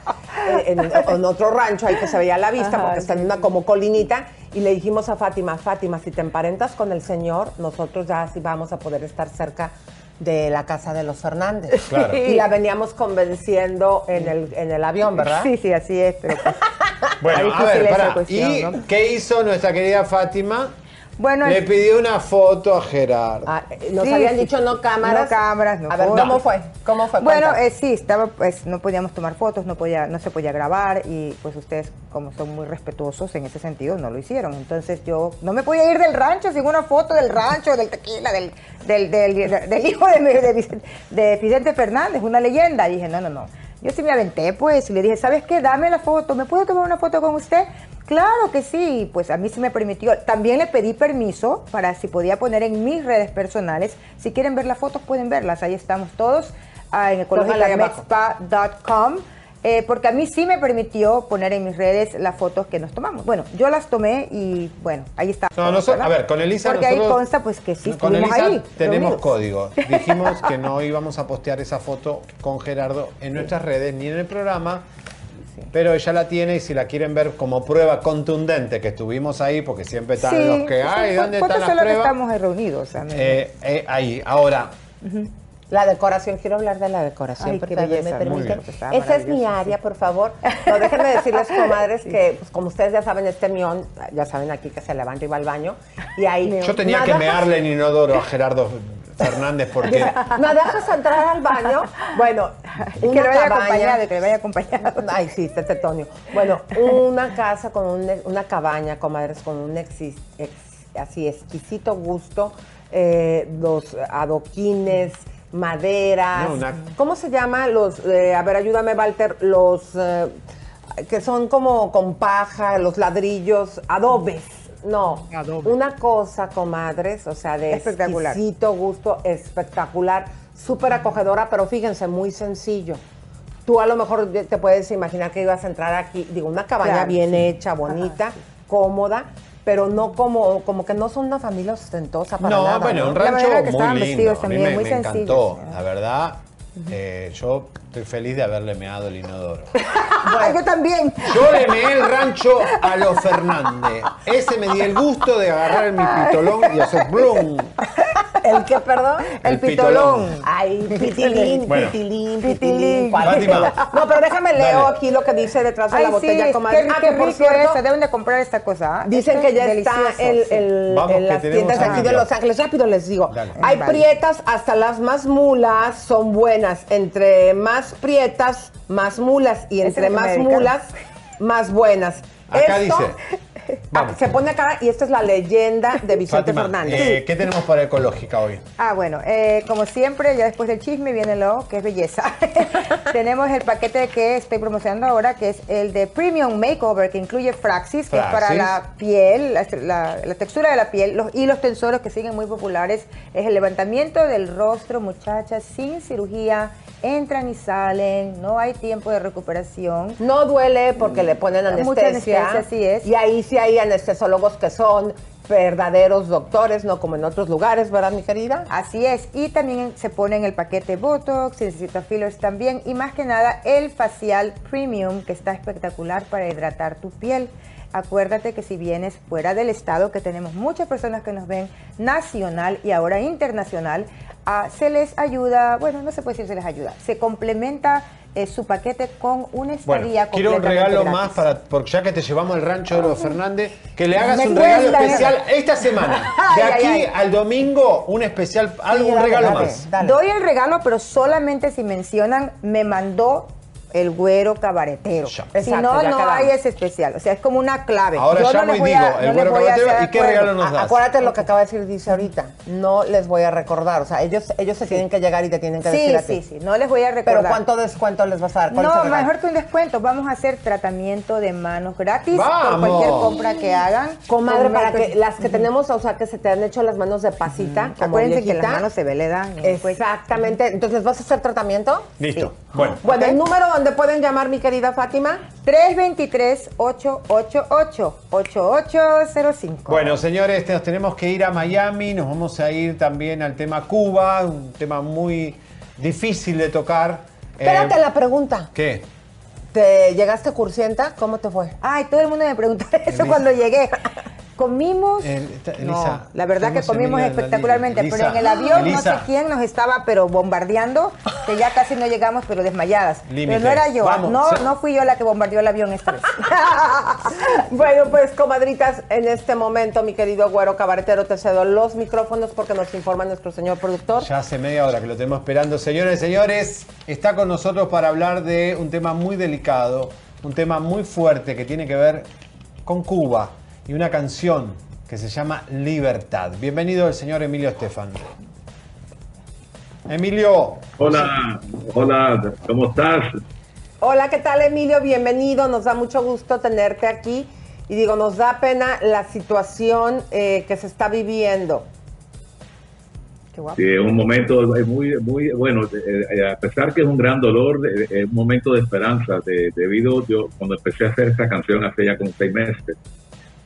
eh, en, en otro rancho ahí que se veía la vista Ajá, porque está en una como colinita. Y le dijimos a Fátima, Fátima, si te emparentas con el señor, nosotros ya sí vamos a poder estar cerca de la casa de los Fernández. Claro. Y la veníamos convenciendo en el, en el avión, ¿verdad? Sí, sí, así es, pero pues, Bueno, a ver, pará. cuestión, ¿Y ¿no? qué hizo nuestra querida Fátima? Bueno, Le el- pidió una foto a Gerardo. Ah, eh, nos Sí, habían sí. dicho no cámaras. No cámaras, no A ver. ¿cómo fue? ¿Cómo fue? Bueno, eh, sí, estaba, pues no podíamos tomar fotos, no podía, no se podía grabar y pues ustedes como son muy respetuosos en ese sentido no lo hicieron. Entonces yo no me podía ir del rancho sin una foto del rancho, del tequila, del, del, del- del hijo de, mi- de, Vicente- de Vicente Fernández, una leyenda. Y dije, no, no, no. Yo sí me aventé pues y le dije, ¿sabes qué? Dame la foto, ¿me puedo tomar una foto con usted? Claro que sí, pues a mí sí me permitió. También le pedí permiso para si podía poner en mis redes personales. Si quieren ver las fotos, pueden verlas. Ahí estamos todos ah, en ecologicamexpa.com. eh, porque a mí sí me permitió poner en mis redes las fotos que nos tomamos. Bueno, yo las tomé y bueno, ahí está. No, nosotros- a ver, con Elisa Porque ahí consta pues que sí Con estuvimos Elisa ahí. tenemos reunidos. código. Dijimos que no íbamos a postear esa foto con Gerardo en nuestras redes ni en el programa. Pero ella la tiene y si la quieren ver como prueba contundente que estuvimos ahí, porque siempre están Sí, los que, sí, ay, sí, ¿dónde están las pruebas? estamos reunidos. Eh, eh, ahí, ahora, Ujú. La decoración, quiero hablar de la decoración, Ay, qué porque belleza, me permiten. Esa es mi área, por favor. No, déjenme decirles, comadres, que pues, como ustedes ya saben, este mión, ya saben aquí que se le va arriba al baño, y ahí... Yo tenía ¿Me que mearle en inodoro a Gerardo Fernández porque ¿Me dejas entrar al baño? Bueno, Que le vaya cabaña- acompañado, que le vaya acompañado. Ay, sí, este Tonio. Bueno, una casa con un- una cabaña, comadres, con un ex- así exquisito gusto, eh, los adoquines, maderas. No, una- ¿Cómo se llama? Los, eh, a ver, ayúdame, Walter, los eh, que son como con paja, los ladrillos, adobes. No, una cosa, comadres, o sea, de Espectacular. exquisito gusto, espectacular, súper acogedora, pero fíjense, muy sencillo. Tú a lo mejor te puedes imaginar que ibas a entrar aquí, digo, una cabaña Claro, bien sí. hecha, bonita, cómoda, pero no como, como que no son una familia ostentosa para no, nada. bueno, ¿no? un rancho que muy lindo. vestidos a mí también, me, muy me sencillos. encantó, la verdad. eh, yo estoy feliz de haberle meado el inodoro. Yo también. Yo le meé el rancho a los Fernández. Ese me dio el gusto de agarrar mi pitolón y hacer blum. ¿El qué, perdón? El pitolón. Ay, pitilín, Bueno. pitilín, pitilín. ¿cuál Fátima. pitolón? No, pero déjame leo Dale. aquí lo que dice detrás de Ay, la botella, sí, comadre. qué, Ah, qué que por cierto, eso, deben de comprar esta cosa. ¿ah? Dicen que ya es está el, el- Vamos, en las tiendas aquí de. Los Ángeles. Rápido les digo. Dale. Hay Vale. prietas hasta las más mulas son buenas. Entre más prietas, más mulas. Y entre más mulas, más buenas. Acá Esto, dice. Ah, se pone acá y esta es la leyenda de Vicente Fátima, Fernández. eh, ¿qué tenemos para ecológica hoy? Ah, bueno, eh, como siempre, ya después del chisme viene lo que es belleza. Tenemos el paquete que estoy promocionando ahora, que es el de Premium Makeover, que incluye Fraxis, que es para la piel, la, la- la textura de la piel, los hilos tensores que siguen muy populares. Es el levantamiento del rostro, muchachas, sin cirugía. Entran y salen, no hay tiempo de recuperación. No duele porque le ponen Mucha anestesia. anestesia, así es. Y ahí sí hay anestesiólogos que son verdaderos doctores, no como en otros lugares, ¿verdad, mi querida? Así es, y también se pone en el paquete Botox, si necesita fillers también, y más que nada el facial premium, que está espectacular para hidratar tu piel. Acuérdate que si vienes fuera del estado, que tenemos muchas personas que nos ven nacional y ahora internacional, ah, se les ayuda, bueno, no se puede decir se les ayuda, se complementa eh, su paquete con una Bueno, estadía quiero un regalo gratis. más para, porque ya que te llevamos al rancho de los Fernández, que le hagas Me un regalo especial ¿eh? esta semana. De Ay, aquí ay, ay. al domingo, un especial, algún dale, regalo dale, más. Doy el regalo, pero solamente si mencionan, me mandó el güero cabaretero. si no, no hay ese especial. O sea, es como una clave. Ahora Yo no llamo les y voy digo, a- el no güero cabaretero, ¿y qué regalo nos das? Acuérdate lo que acaba de decir dice ahorita. No les voy a recordar. O sea, ellos, ellos se tienen que llegar y te tienen que Sí, decir a ti. sí, sí, no les voy a recordar. Pero ¿cuánto descuento les vas a dar? ¿Cuál es No, mejor que un descuento. Vamos a hacer tratamiento de manos gratis por ¡Vamos! cualquier compra que hagan. Comadre, Con para que las que tenemos, o sea, que se te han hecho las manos de pasita, como Acuérdense que las manos se veledan. Exactamente. Entonces, ¿vas a hacer tratamiento? Listo. Bueno. Bueno, el número donde pueden llamar, mi querida Fátima. 323-888-8805. Bueno, señores, nos tenemos que ir a Miami, nos vamos a ir también al tema Cuba, un tema muy difícil de tocar. Espérate Eh, la pregunta. ¿Qué? ¿Te llegaste cursienta? ¿Cómo te fue? Ay, todo el mundo me preguntó eso cuando llegué. Comimos. Eh, esta- No, Elisa, la verdad que comimos espectacularmente, pero en el Elisa, avión no sé quién nos estaba pero bombardeando, que ya casi no llegamos, pero desmayadas. Límite. Pero no era yo, Vamos, no, se- no fui yo la que bombardeó el avión esta vez. Bueno, pues comadritas, en este momento, mi querido güero cabaretero, te cedo los micrófonos porque nos informa nuestro señor productor. Ya hace media hora que lo tenemos esperando. Señores y señores, está con nosotros para hablar de un tema muy delicado, un tema muy fuerte que tiene que ver con Cuba y una canción que se llama Libertad. Bienvenido el señor Emilio Estefan. Emilio. Hola, hola, ¿cómo estás? Hola, ¿qué tal, Emilio? Bienvenido, nos da mucho gusto tenerte aquí. Y digo, nos da pena la situación eh, que se está viviendo. Sí, es un momento eh, muy, muy bueno, eh, eh, a pesar que es un gran dolor, eh, es un momento de esperanza, de- debido yo cuando empecé a hacer esta canción hace ya como seis meses,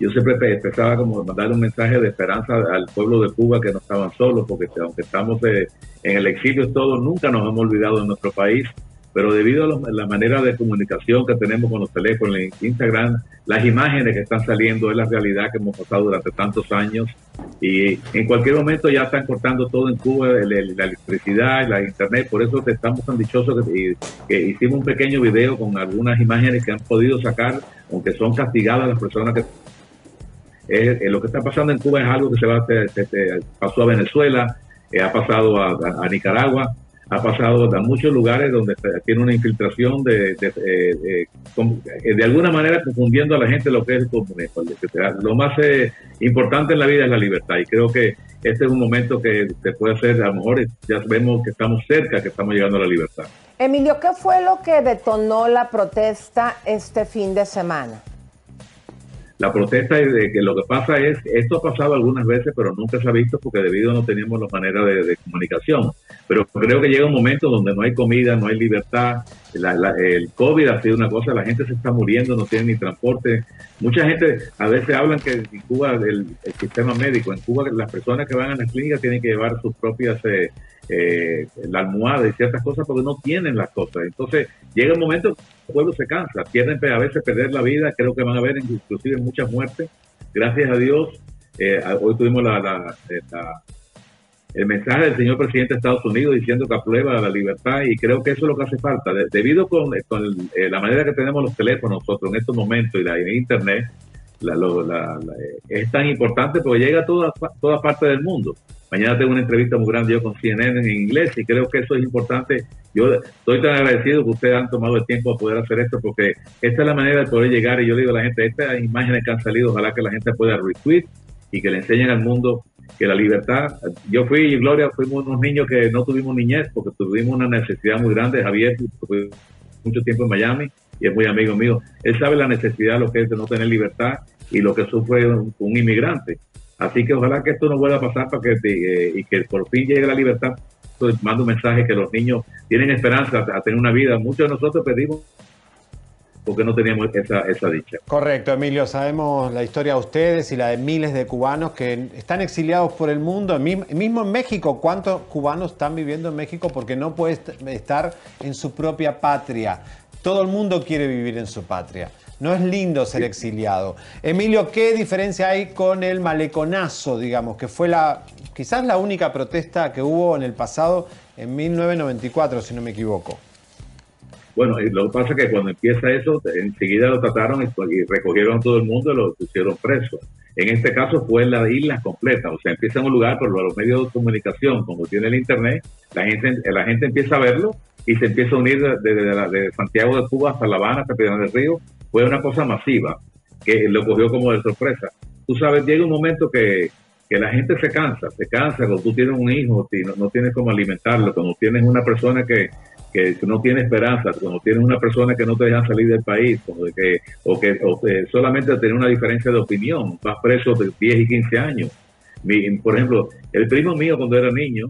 yo siempre pe- empezaba como mandarle un mensaje de esperanza al pueblo de Cuba que no estaban solos, porque aunque estamos eh, en el exilio todos, nunca nos hemos olvidado de nuestro país, pero debido a los- la manera de comunicación que tenemos con los teléfonos, Instagram, las imágenes que están saliendo es la realidad que hemos pasado durante tantos años y en cualquier momento ya están cortando todo en Cuba, el- la electricidad, la internet, por eso estamos tan dichosos que, que hicimos un pequeño video con algunas imágenes que han podido sacar, aunque son castigadas las personas que eh, lo que está pasando en Cuba es algo que se va se- se- pasó a Venezuela, eh, ha pasado a, Nicaragua, ha pasado a muchos lugares donde tiene una infiltración de, eh, de alguna manera confundiendo a la gente lo que es el comunismo. Lo más importante en la vida es la libertad y creo que este es un momento que se puede hacer, a lo mejor ya vemos que estamos cerca, que estamos llegando a la libertad. Emilio, ¿qué fue lo que detonó la protesta este fin de semana? La protesta es de que lo que pasa es, esto ha pasado algunas veces, pero nunca se ha visto porque debido no teníamos la manera de, de comunicación. Pero creo que llega un momento donde no hay comida, no hay libertad. La- la- el COVID ha sido una cosa, la gente se está muriendo, no tiene ni transporte. Mucha gente a veces hablan que en Cuba el, el sistema médico, en Cuba las personas que van a las clínicas tienen que llevar sus propias eh, eh, la almohada y ciertas cosas porque no tienen las cosas. Entonces llega un momento el pueblo se cansa, pierden a veces perder la vida, creo que van a haber inclusive muchas muertes. Gracias a Dios, eh, hoy tuvimos la, la- eh, la- el mensaje del señor presidente de Estados Unidos diciendo que aprueba la libertad y creo que eso es lo que hace falta. De- debido con, con el- eh, la manera que tenemos los teléfonos nosotros en estos momentos y la internet, la- lo- la- la- eh, es tan importante porque llega a toda, toda parte del mundo. Mañana tengo una entrevista muy grande yo con CNN en inglés y creo que eso es importante. Yo estoy tan agradecido que ustedes han tomado el tiempo de poder hacer esto porque esta es la manera de poder llegar y yo le digo a la gente, estas imágenes que han salido, ojalá que la gente pueda retweet y que le enseñen al mundo que la libertad, yo fui y Gloria fuimos unos niños que no tuvimos niñez porque tuvimos una necesidad muy grande, Javier fue mucho tiempo en Miami y es muy amigo mío, él sabe la necesidad, lo que es de no tener libertad y lo que sufre un, inmigrante. Así que ojalá que esto no vuelva a pasar para que eh, y que por fin llegue la libertad. Entonces, mando un mensaje que los niños tienen esperanza a tener una vida. Muchos de nosotros pedimos porque no teníamos esa, esa dicha. Correcto, Emilio. Sabemos la historia de ustedes y la de miles de cubanos que están exiliados por el mundo. Mismo en México, ¿cuántos cubanos están viviendo en México porque no puede est- estar en su propia patria? Todo el mundo quiere vivir en su patria. No es lindo ser exiliado. Emilio, ¿qué diferencia hay con el maleconazo, digamos, que fue la quizás la única protesta que hubo en el pasado en 1994, si no me equivoco? Bueno, y lo que pasa es que cuando empieza eso, enseguida lo trataron y, recogieron a todo el mundo y lo pusieron preso. En este caso fue en la isla completa, o sea, empieza en un lugar, pero los medios de comunicación, como tiene el internet, la gente, la gente empieza a verlo y se empieza a unir desde de, de Santiago de Cuba hasta La Habana, hasta Piedras del Río. Fue una cosa masiva que lo cogió como de sorpresa. Tú sabes, llega un momento que, que la gente se cansa, se cansa cuando tú tienes un hijo y no, no tienes cómo alimentarlo, cuando tienes una persona que, que no tiene esperanza, cuando tienes una persona que no te deja salir del país, como de que, o que o que solamente tener una diferencia de opinión, vas preso de 10 y 15 años. Mi- por ejemplo, el primo mío cuando era niño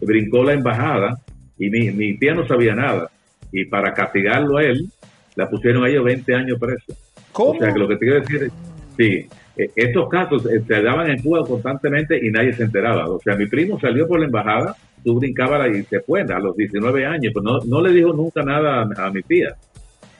brincó la embajada y mi, mi tía no sabía nada. Y para castigarlo a él, la pusieron a ellos 20 años preso. O sea que lo que te quiero decir es, sí, eh, estos casos eh, se daban en Cuba constantemente y nadie se enteraba. O sea, mi primo salió por la embajada, tú brincabas y se fue a los 19 años, pero no, no le dijo nunca nada a, a mi tía.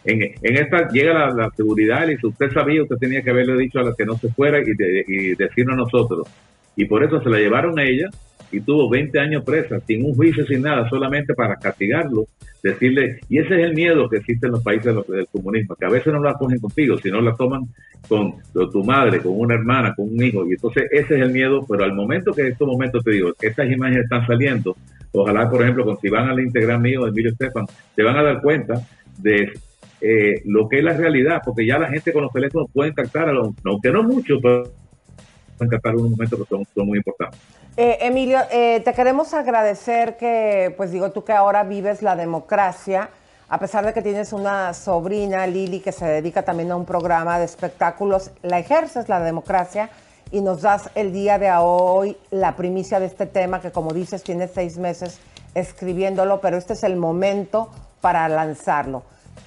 En, en esta llega la, la seguridad y dice, usted sabía, usted tenía que haberle dicho a la que no se fuera y, de- y decirnos a nosotros. Y por eso se la llevaron a ella y tuvo 20 años presa, sin un juicio, sin nada, solamente para castigarlo, decirle, y ese es el miedo que existe en los países del comunismo, que a veces no la cogen contigo, sino la toman con tu madre, con una hermana, con un hijo, y entonces ese es el miedo, pero al momento que en estos momentos te digo, estas imágenes están saliendo, ojalá, por ejemplo, con, si van al Instagram mío, Emilio Estefan, se van a dar cuenta de eh, lo que es la realidad, porque ya la gente con los teléfonos pueden captar, a los- aunque no mucho, pero pueden captar unos momentos que son muy importantes. Eh, Emilio, eh, te queremos agradecer que, pues digo, tú que ahora vives la democracia, a pesar de que tienes una sobrina, Lili, que se dedica también a un programa de espectáculos, la ejerces la democracia y nos das el día de hoy la primicia de este tema que, como dices, tienes seis meses escribiéndolo, pero este es el momento para lanzarlo.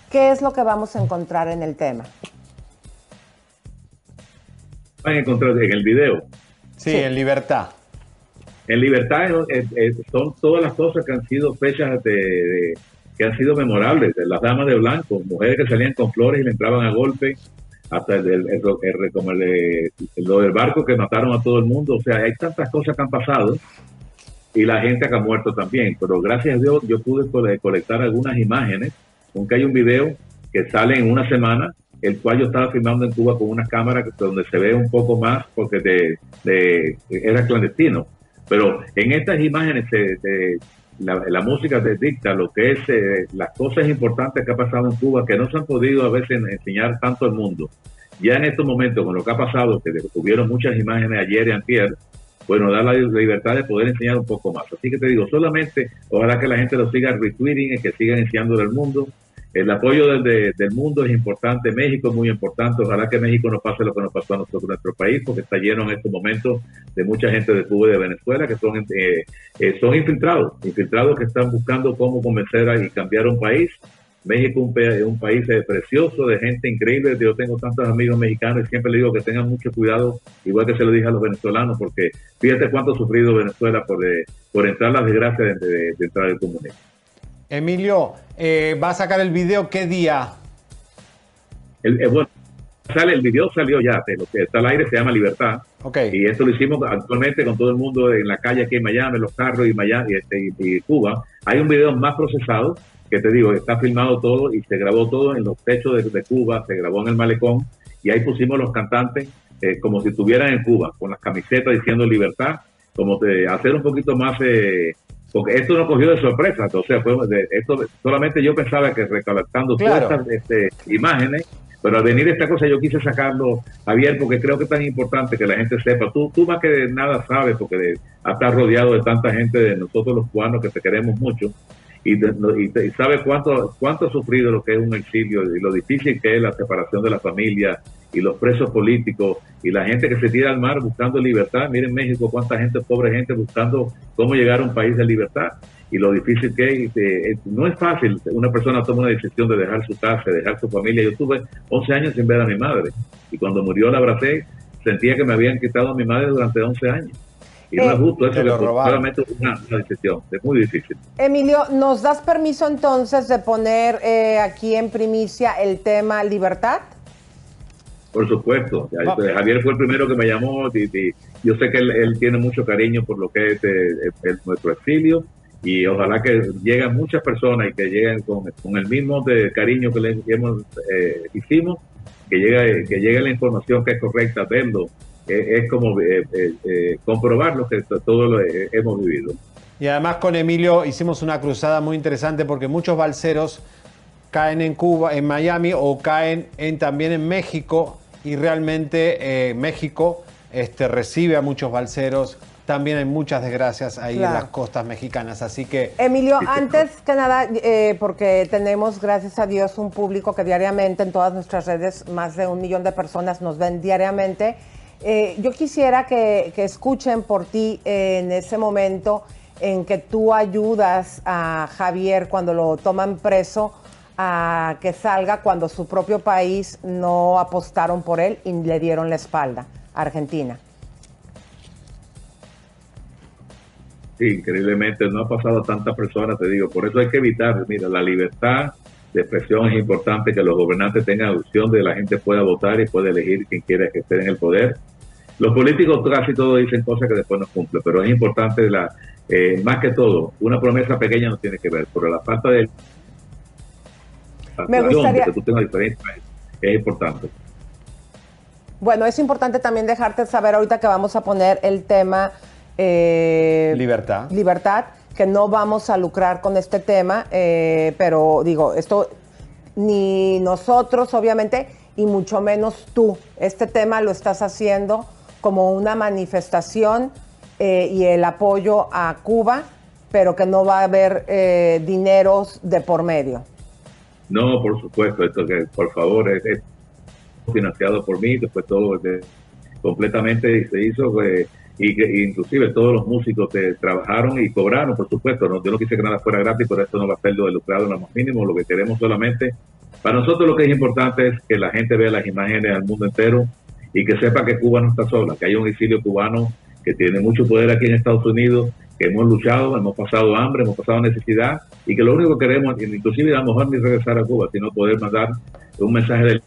¿Qué es lo que vamos a encontrar en el tema? Van a encontrar en el video. Sí, en libertad. En libertad eh, eh, son todas las cosas que han sido fechas de, de- que han sido memorables, de las damas de blanco, mujeres que salían con flores y le entraban a golpe, hasta el, el- el- como el de- lo del barco que mataron a todo el mundo, o sea, hay tantas cosas que han pasado y la gente que ha muerto también, pero gracias a Dios yo pude cole- colectar algunas imágenes, aunque hay un video que sale en una semana, el cual yo estaba filmando en Cuba con una cámara donde se ve un poco más porque de, era clandestino, pero en estas imágenes de- la, la música te dicta lo que es eh, las cosas importantes que ha pasado en Cuba que no se han podido a veces enseñar tanto al mundo. Ya en estos momentos, con lo que ha pasado, que tuvieron muchas imágenes ayer y antier, bueno, da la libertad de poder enseñar un poco más. Así que te digo, solamente ojalá que la gente lo siga retweeting y que sigan enseñándole al mundo. El apoyo del, de- del mundo es importante, México es muy importante, ojalá que México nos pase lo que nos pasó a nosotros en nuestro país, porque está lleno en estos momentos de mucha gente de Cuba y de Venezuela que son, eh, eh, son infiltrados, infiltrados que están buscando cómo convencer a- y cambiar un país. México es un país eh, precioso, de gente increíble. Yo tengo tantos amigos mexicanos y siempre le digo que tengan mucho cuidado, igual que se lo dije a los venezolanos, porque fíjate cuánto ha sufrido Venezuela por, eh, por entrar las desgracias de, de- de entrar el comunismo. Emilio, eh, ¿va a sacar el video qué día? El, eh, bueno, sale, el video salió ya, de lo que está al aire se llama Libertad. Y esto lo hicimos actualmente con todo el mundo en la calle aquí en Miami, en los carros y Miami este, y, y Cuba. Hay un video más procesado que te digo, está filmado todo y se grabó todo en los techos de, de Cuba, se grabó en el malecón y ahí pusimos los cantantes eh, como si estuvieran en Cuba, con las camisetas diciendo libertad, como de hacer un poquito más, eh, porque esto no cogió de sorpresa, o sea, fue de- esto solamente yo pensaba que recolectando Claro. todas estas este, imágenes, pero al venir esta cosa yo quise sacarlo, Javier, porque creo que es tan importante que la gente sepa, tú, tú más que nada sabes, porque de, estás rodeado de tanta gente de nosotros los cubanos que te queremos mucho, y, y, y sabe cuánto cuánto ha sufrido lo que es un exilio y lo difícil que es la separación de la familia y los presos políticos y la gente que se tira al mar buscando libertad. Miren México cuánta gente, pobre gente buscando cómo llegar a un país de libertad y lo difícil que es. eh, eh, no es fácil, una persona toma una decisión de dejar su casa, de dejar su familia. Yo tuve 11 años sin ver a mi madre y cuando murió la abracé, sentía que me habían quitado a mi madre durante 11 años. Y no Eh, es justo eso, que solamente una, una decisión, es muy difícil. Emilio, ¿nos das permiso entonces de poner eh, aquí en primicia el tema libertad? Por supuesto. Ya, este, Javier fue el primero que me llamó. y- y yo sé que él, él tiene mucho cariño por lo que es eh, el- nuestro exilio y ojalá que lleguen muchas personas y que lleguen con, con el mismo de cariño que le hemos, eh, hicimos, que llegue, que llegue la información que es correcta, verlo. Eh, es como eh, eh, eh, comprobar lo que t- todo lo eh, hemos vivido. Y además con Emilio hicimos una cruzada muy interesante porque muchos balseros caen en Cuba, en Miami o caen en, también en México y realmente eh, México este, recibe a muchos balseros. También hay muchas desgracias ahí en las costas mexicanas, así que... Emilio, antes que nada, eh, porque tenemos, gracias a Dios, un público que diariamente en todas nuestras redes, más de un millón de personas nos ven diariamente. eh, yo quisiera que, que escuchen por ti en ese momento en que tú ayudas a Javier cuando lo toman preso a que salga cuando su propio país no apostaron por él y le dieron la espalda, Argentina. Sí, increíblemente no ha pasado a tantas personas, te digo, por eso hay que evitar, mira, la libertad de expresión es importante, que los gobernantes tengan opción de que la gente pueda votar y pueda elegir quien quiera que esté en el poder. Los políticos casi todos dicen cosas que después no cumplen, pero es importante, la, eh, más que todo, una promesa pequeña no tiene que ver, pero la falta de... Me gustaría- que tú tengas diferencia es importante. Bueno, es importante también dejarte saber ahorita que vamos a poner el tema eh, Libertad. libertad, que no vamos a lucrar con este tema, eh, pero digo, esto ni nosotros obviamente y mucho menos tú. Este tema lo estás haciendo como una manifestación eh, y el apoyo a Cuba, pero que no va a haber eh, dineros de por medio. No, por supuesto, esto que por favor es, financiado por mí, después todo de- completamente se hizo pues, y inclusive todos los músicos que trabajaron y cobraron, por supuesto, no, yo no quise que nada fuera gratis, pero esto no va a ser lo en lo más mínimo, lo que queremos solamente, para nosotros lo que es importante es que la gente vea las imágenes al mundo entero y que sepa que Cuba no está sola, que hay un exilio cubano que tiene mucho poder aquí en Estados Unidos que hemos luchado, hemos pasado hambre, hemos pasado necesidad y que lo único que queremos, inclusive a lo mejor ni regresar a Cuba, sino poder mandar un mensaje de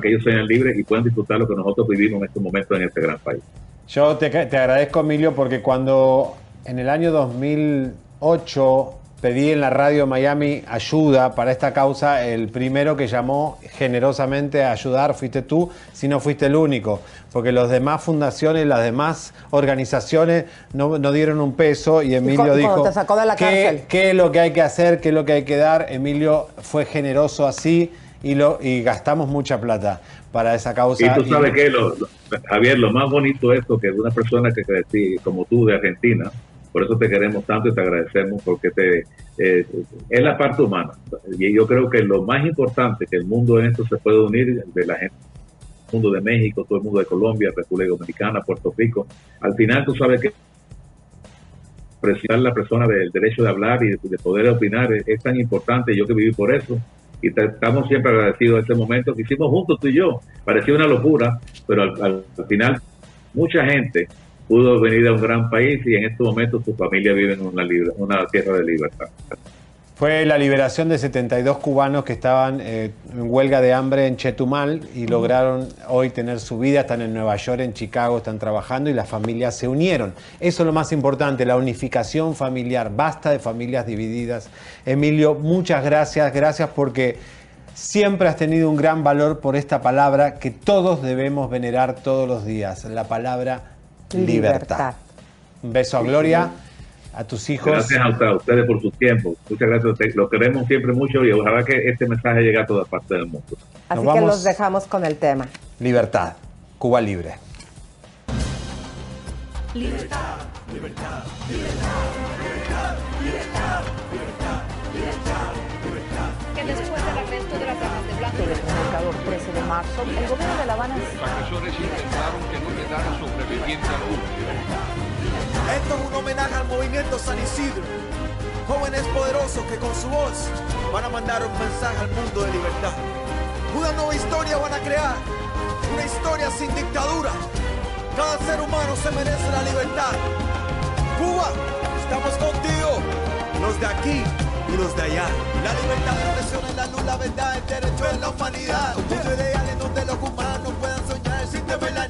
que ellos sean libres y puedan disfrutar lo que nosotros vivimos en estos momentos en este gran país. Yo te, te agradezco, Emilio, porque cuando en el año 2008 pedí en la radio Miami ayuda para esta causa, el primero que llamó generosamente a ayudar fuiste tú, si no fuiste el único, porque los demás fundaciones, las demás organizaciones no, no dieron un peso y Emilio Y dijo, te sacó de la ¿qué, qué es lo que hay que hacer? ¿Qué es lo que hay que dar? Emilio fue generoso así y, lo, y gastamos mucha plata para esa causa. Y tú sabes que, lo, lo- Javier, lo más bonito es esto, que una persona que crecí como tú de Argentina, por eso te queremos tanto y te agradecemos, porque te eh, es la parte humana. Y yo creo que lo más importante, que el mundo en esto se puede unir, de la gente, el mundo de México, todo el mundo de Colombia, República Dominicana, Puerto Rico, al final tú sabes que presionar la persona del derecho de hablar y de, de poder opinar es, tan importante, yo que viví por eso, y estamos siempre agradecidos de este momento que hicimos juntos tú y yo. Parecía una locura, pero al- al final mucha gente pudo venir a un gran país y en estos momentos su familia vive en una, tierra de libertad. Fue la liberación de 72 cubanos que estaban eh, en huelga de hambre en Chetumal y lograron hoy tener su vida. Están en Nueva York, en Chicago, están trabajando y las familias se unieron. Eso es lo más importante, la unificación familiar. Basta de familias divididas. Emilio, muchas gracias. Gracias porque siempre has tenido un gran valor por esta palabra que todos debemos venerar todos los días. La palabra libertad. Libertad. Un beso a Gloria, a tus hijos. Gracias a usted- a ustedes por su tiempo. Muchas gracias. Te- Lo queremos siempre mucho y ojalá que este mensaje llegue a todas partes del mundo. Así que los dejamos con el tema. Libertad. Cuba libre. Libertad, libertad, libertad, libertad, libertad, libertad, libertad, libertad. que después de del comunicador 13 de marzo, el gobierno de La Habana Los agresores intentaron que no quedara sobreviviente alguno. Esto es un homenaje al movimiento San Isidro. Jóvenes poderosos que con su voz van a mandar un mensaje al mundo de libertad. Una nueva historia van a crear. Una historia sin dictadura. Cada ser humano se merece la libertad. Cuba, estamos contigo. Los de aquí los de allá. La libertad, la expresión es la luz, la verdad, el derecho es la humanidad. Un mundo ideal en donde los humanos puedan soñar sin temer a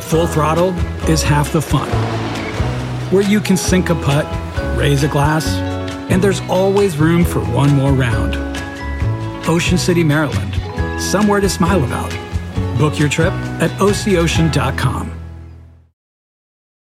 full throttle is half the fun, where you can sink a putt, raise a glass, and there's always room for one more round. Ocean City, Maryland, somewhere to smile about. Book your trip at oceocean.com.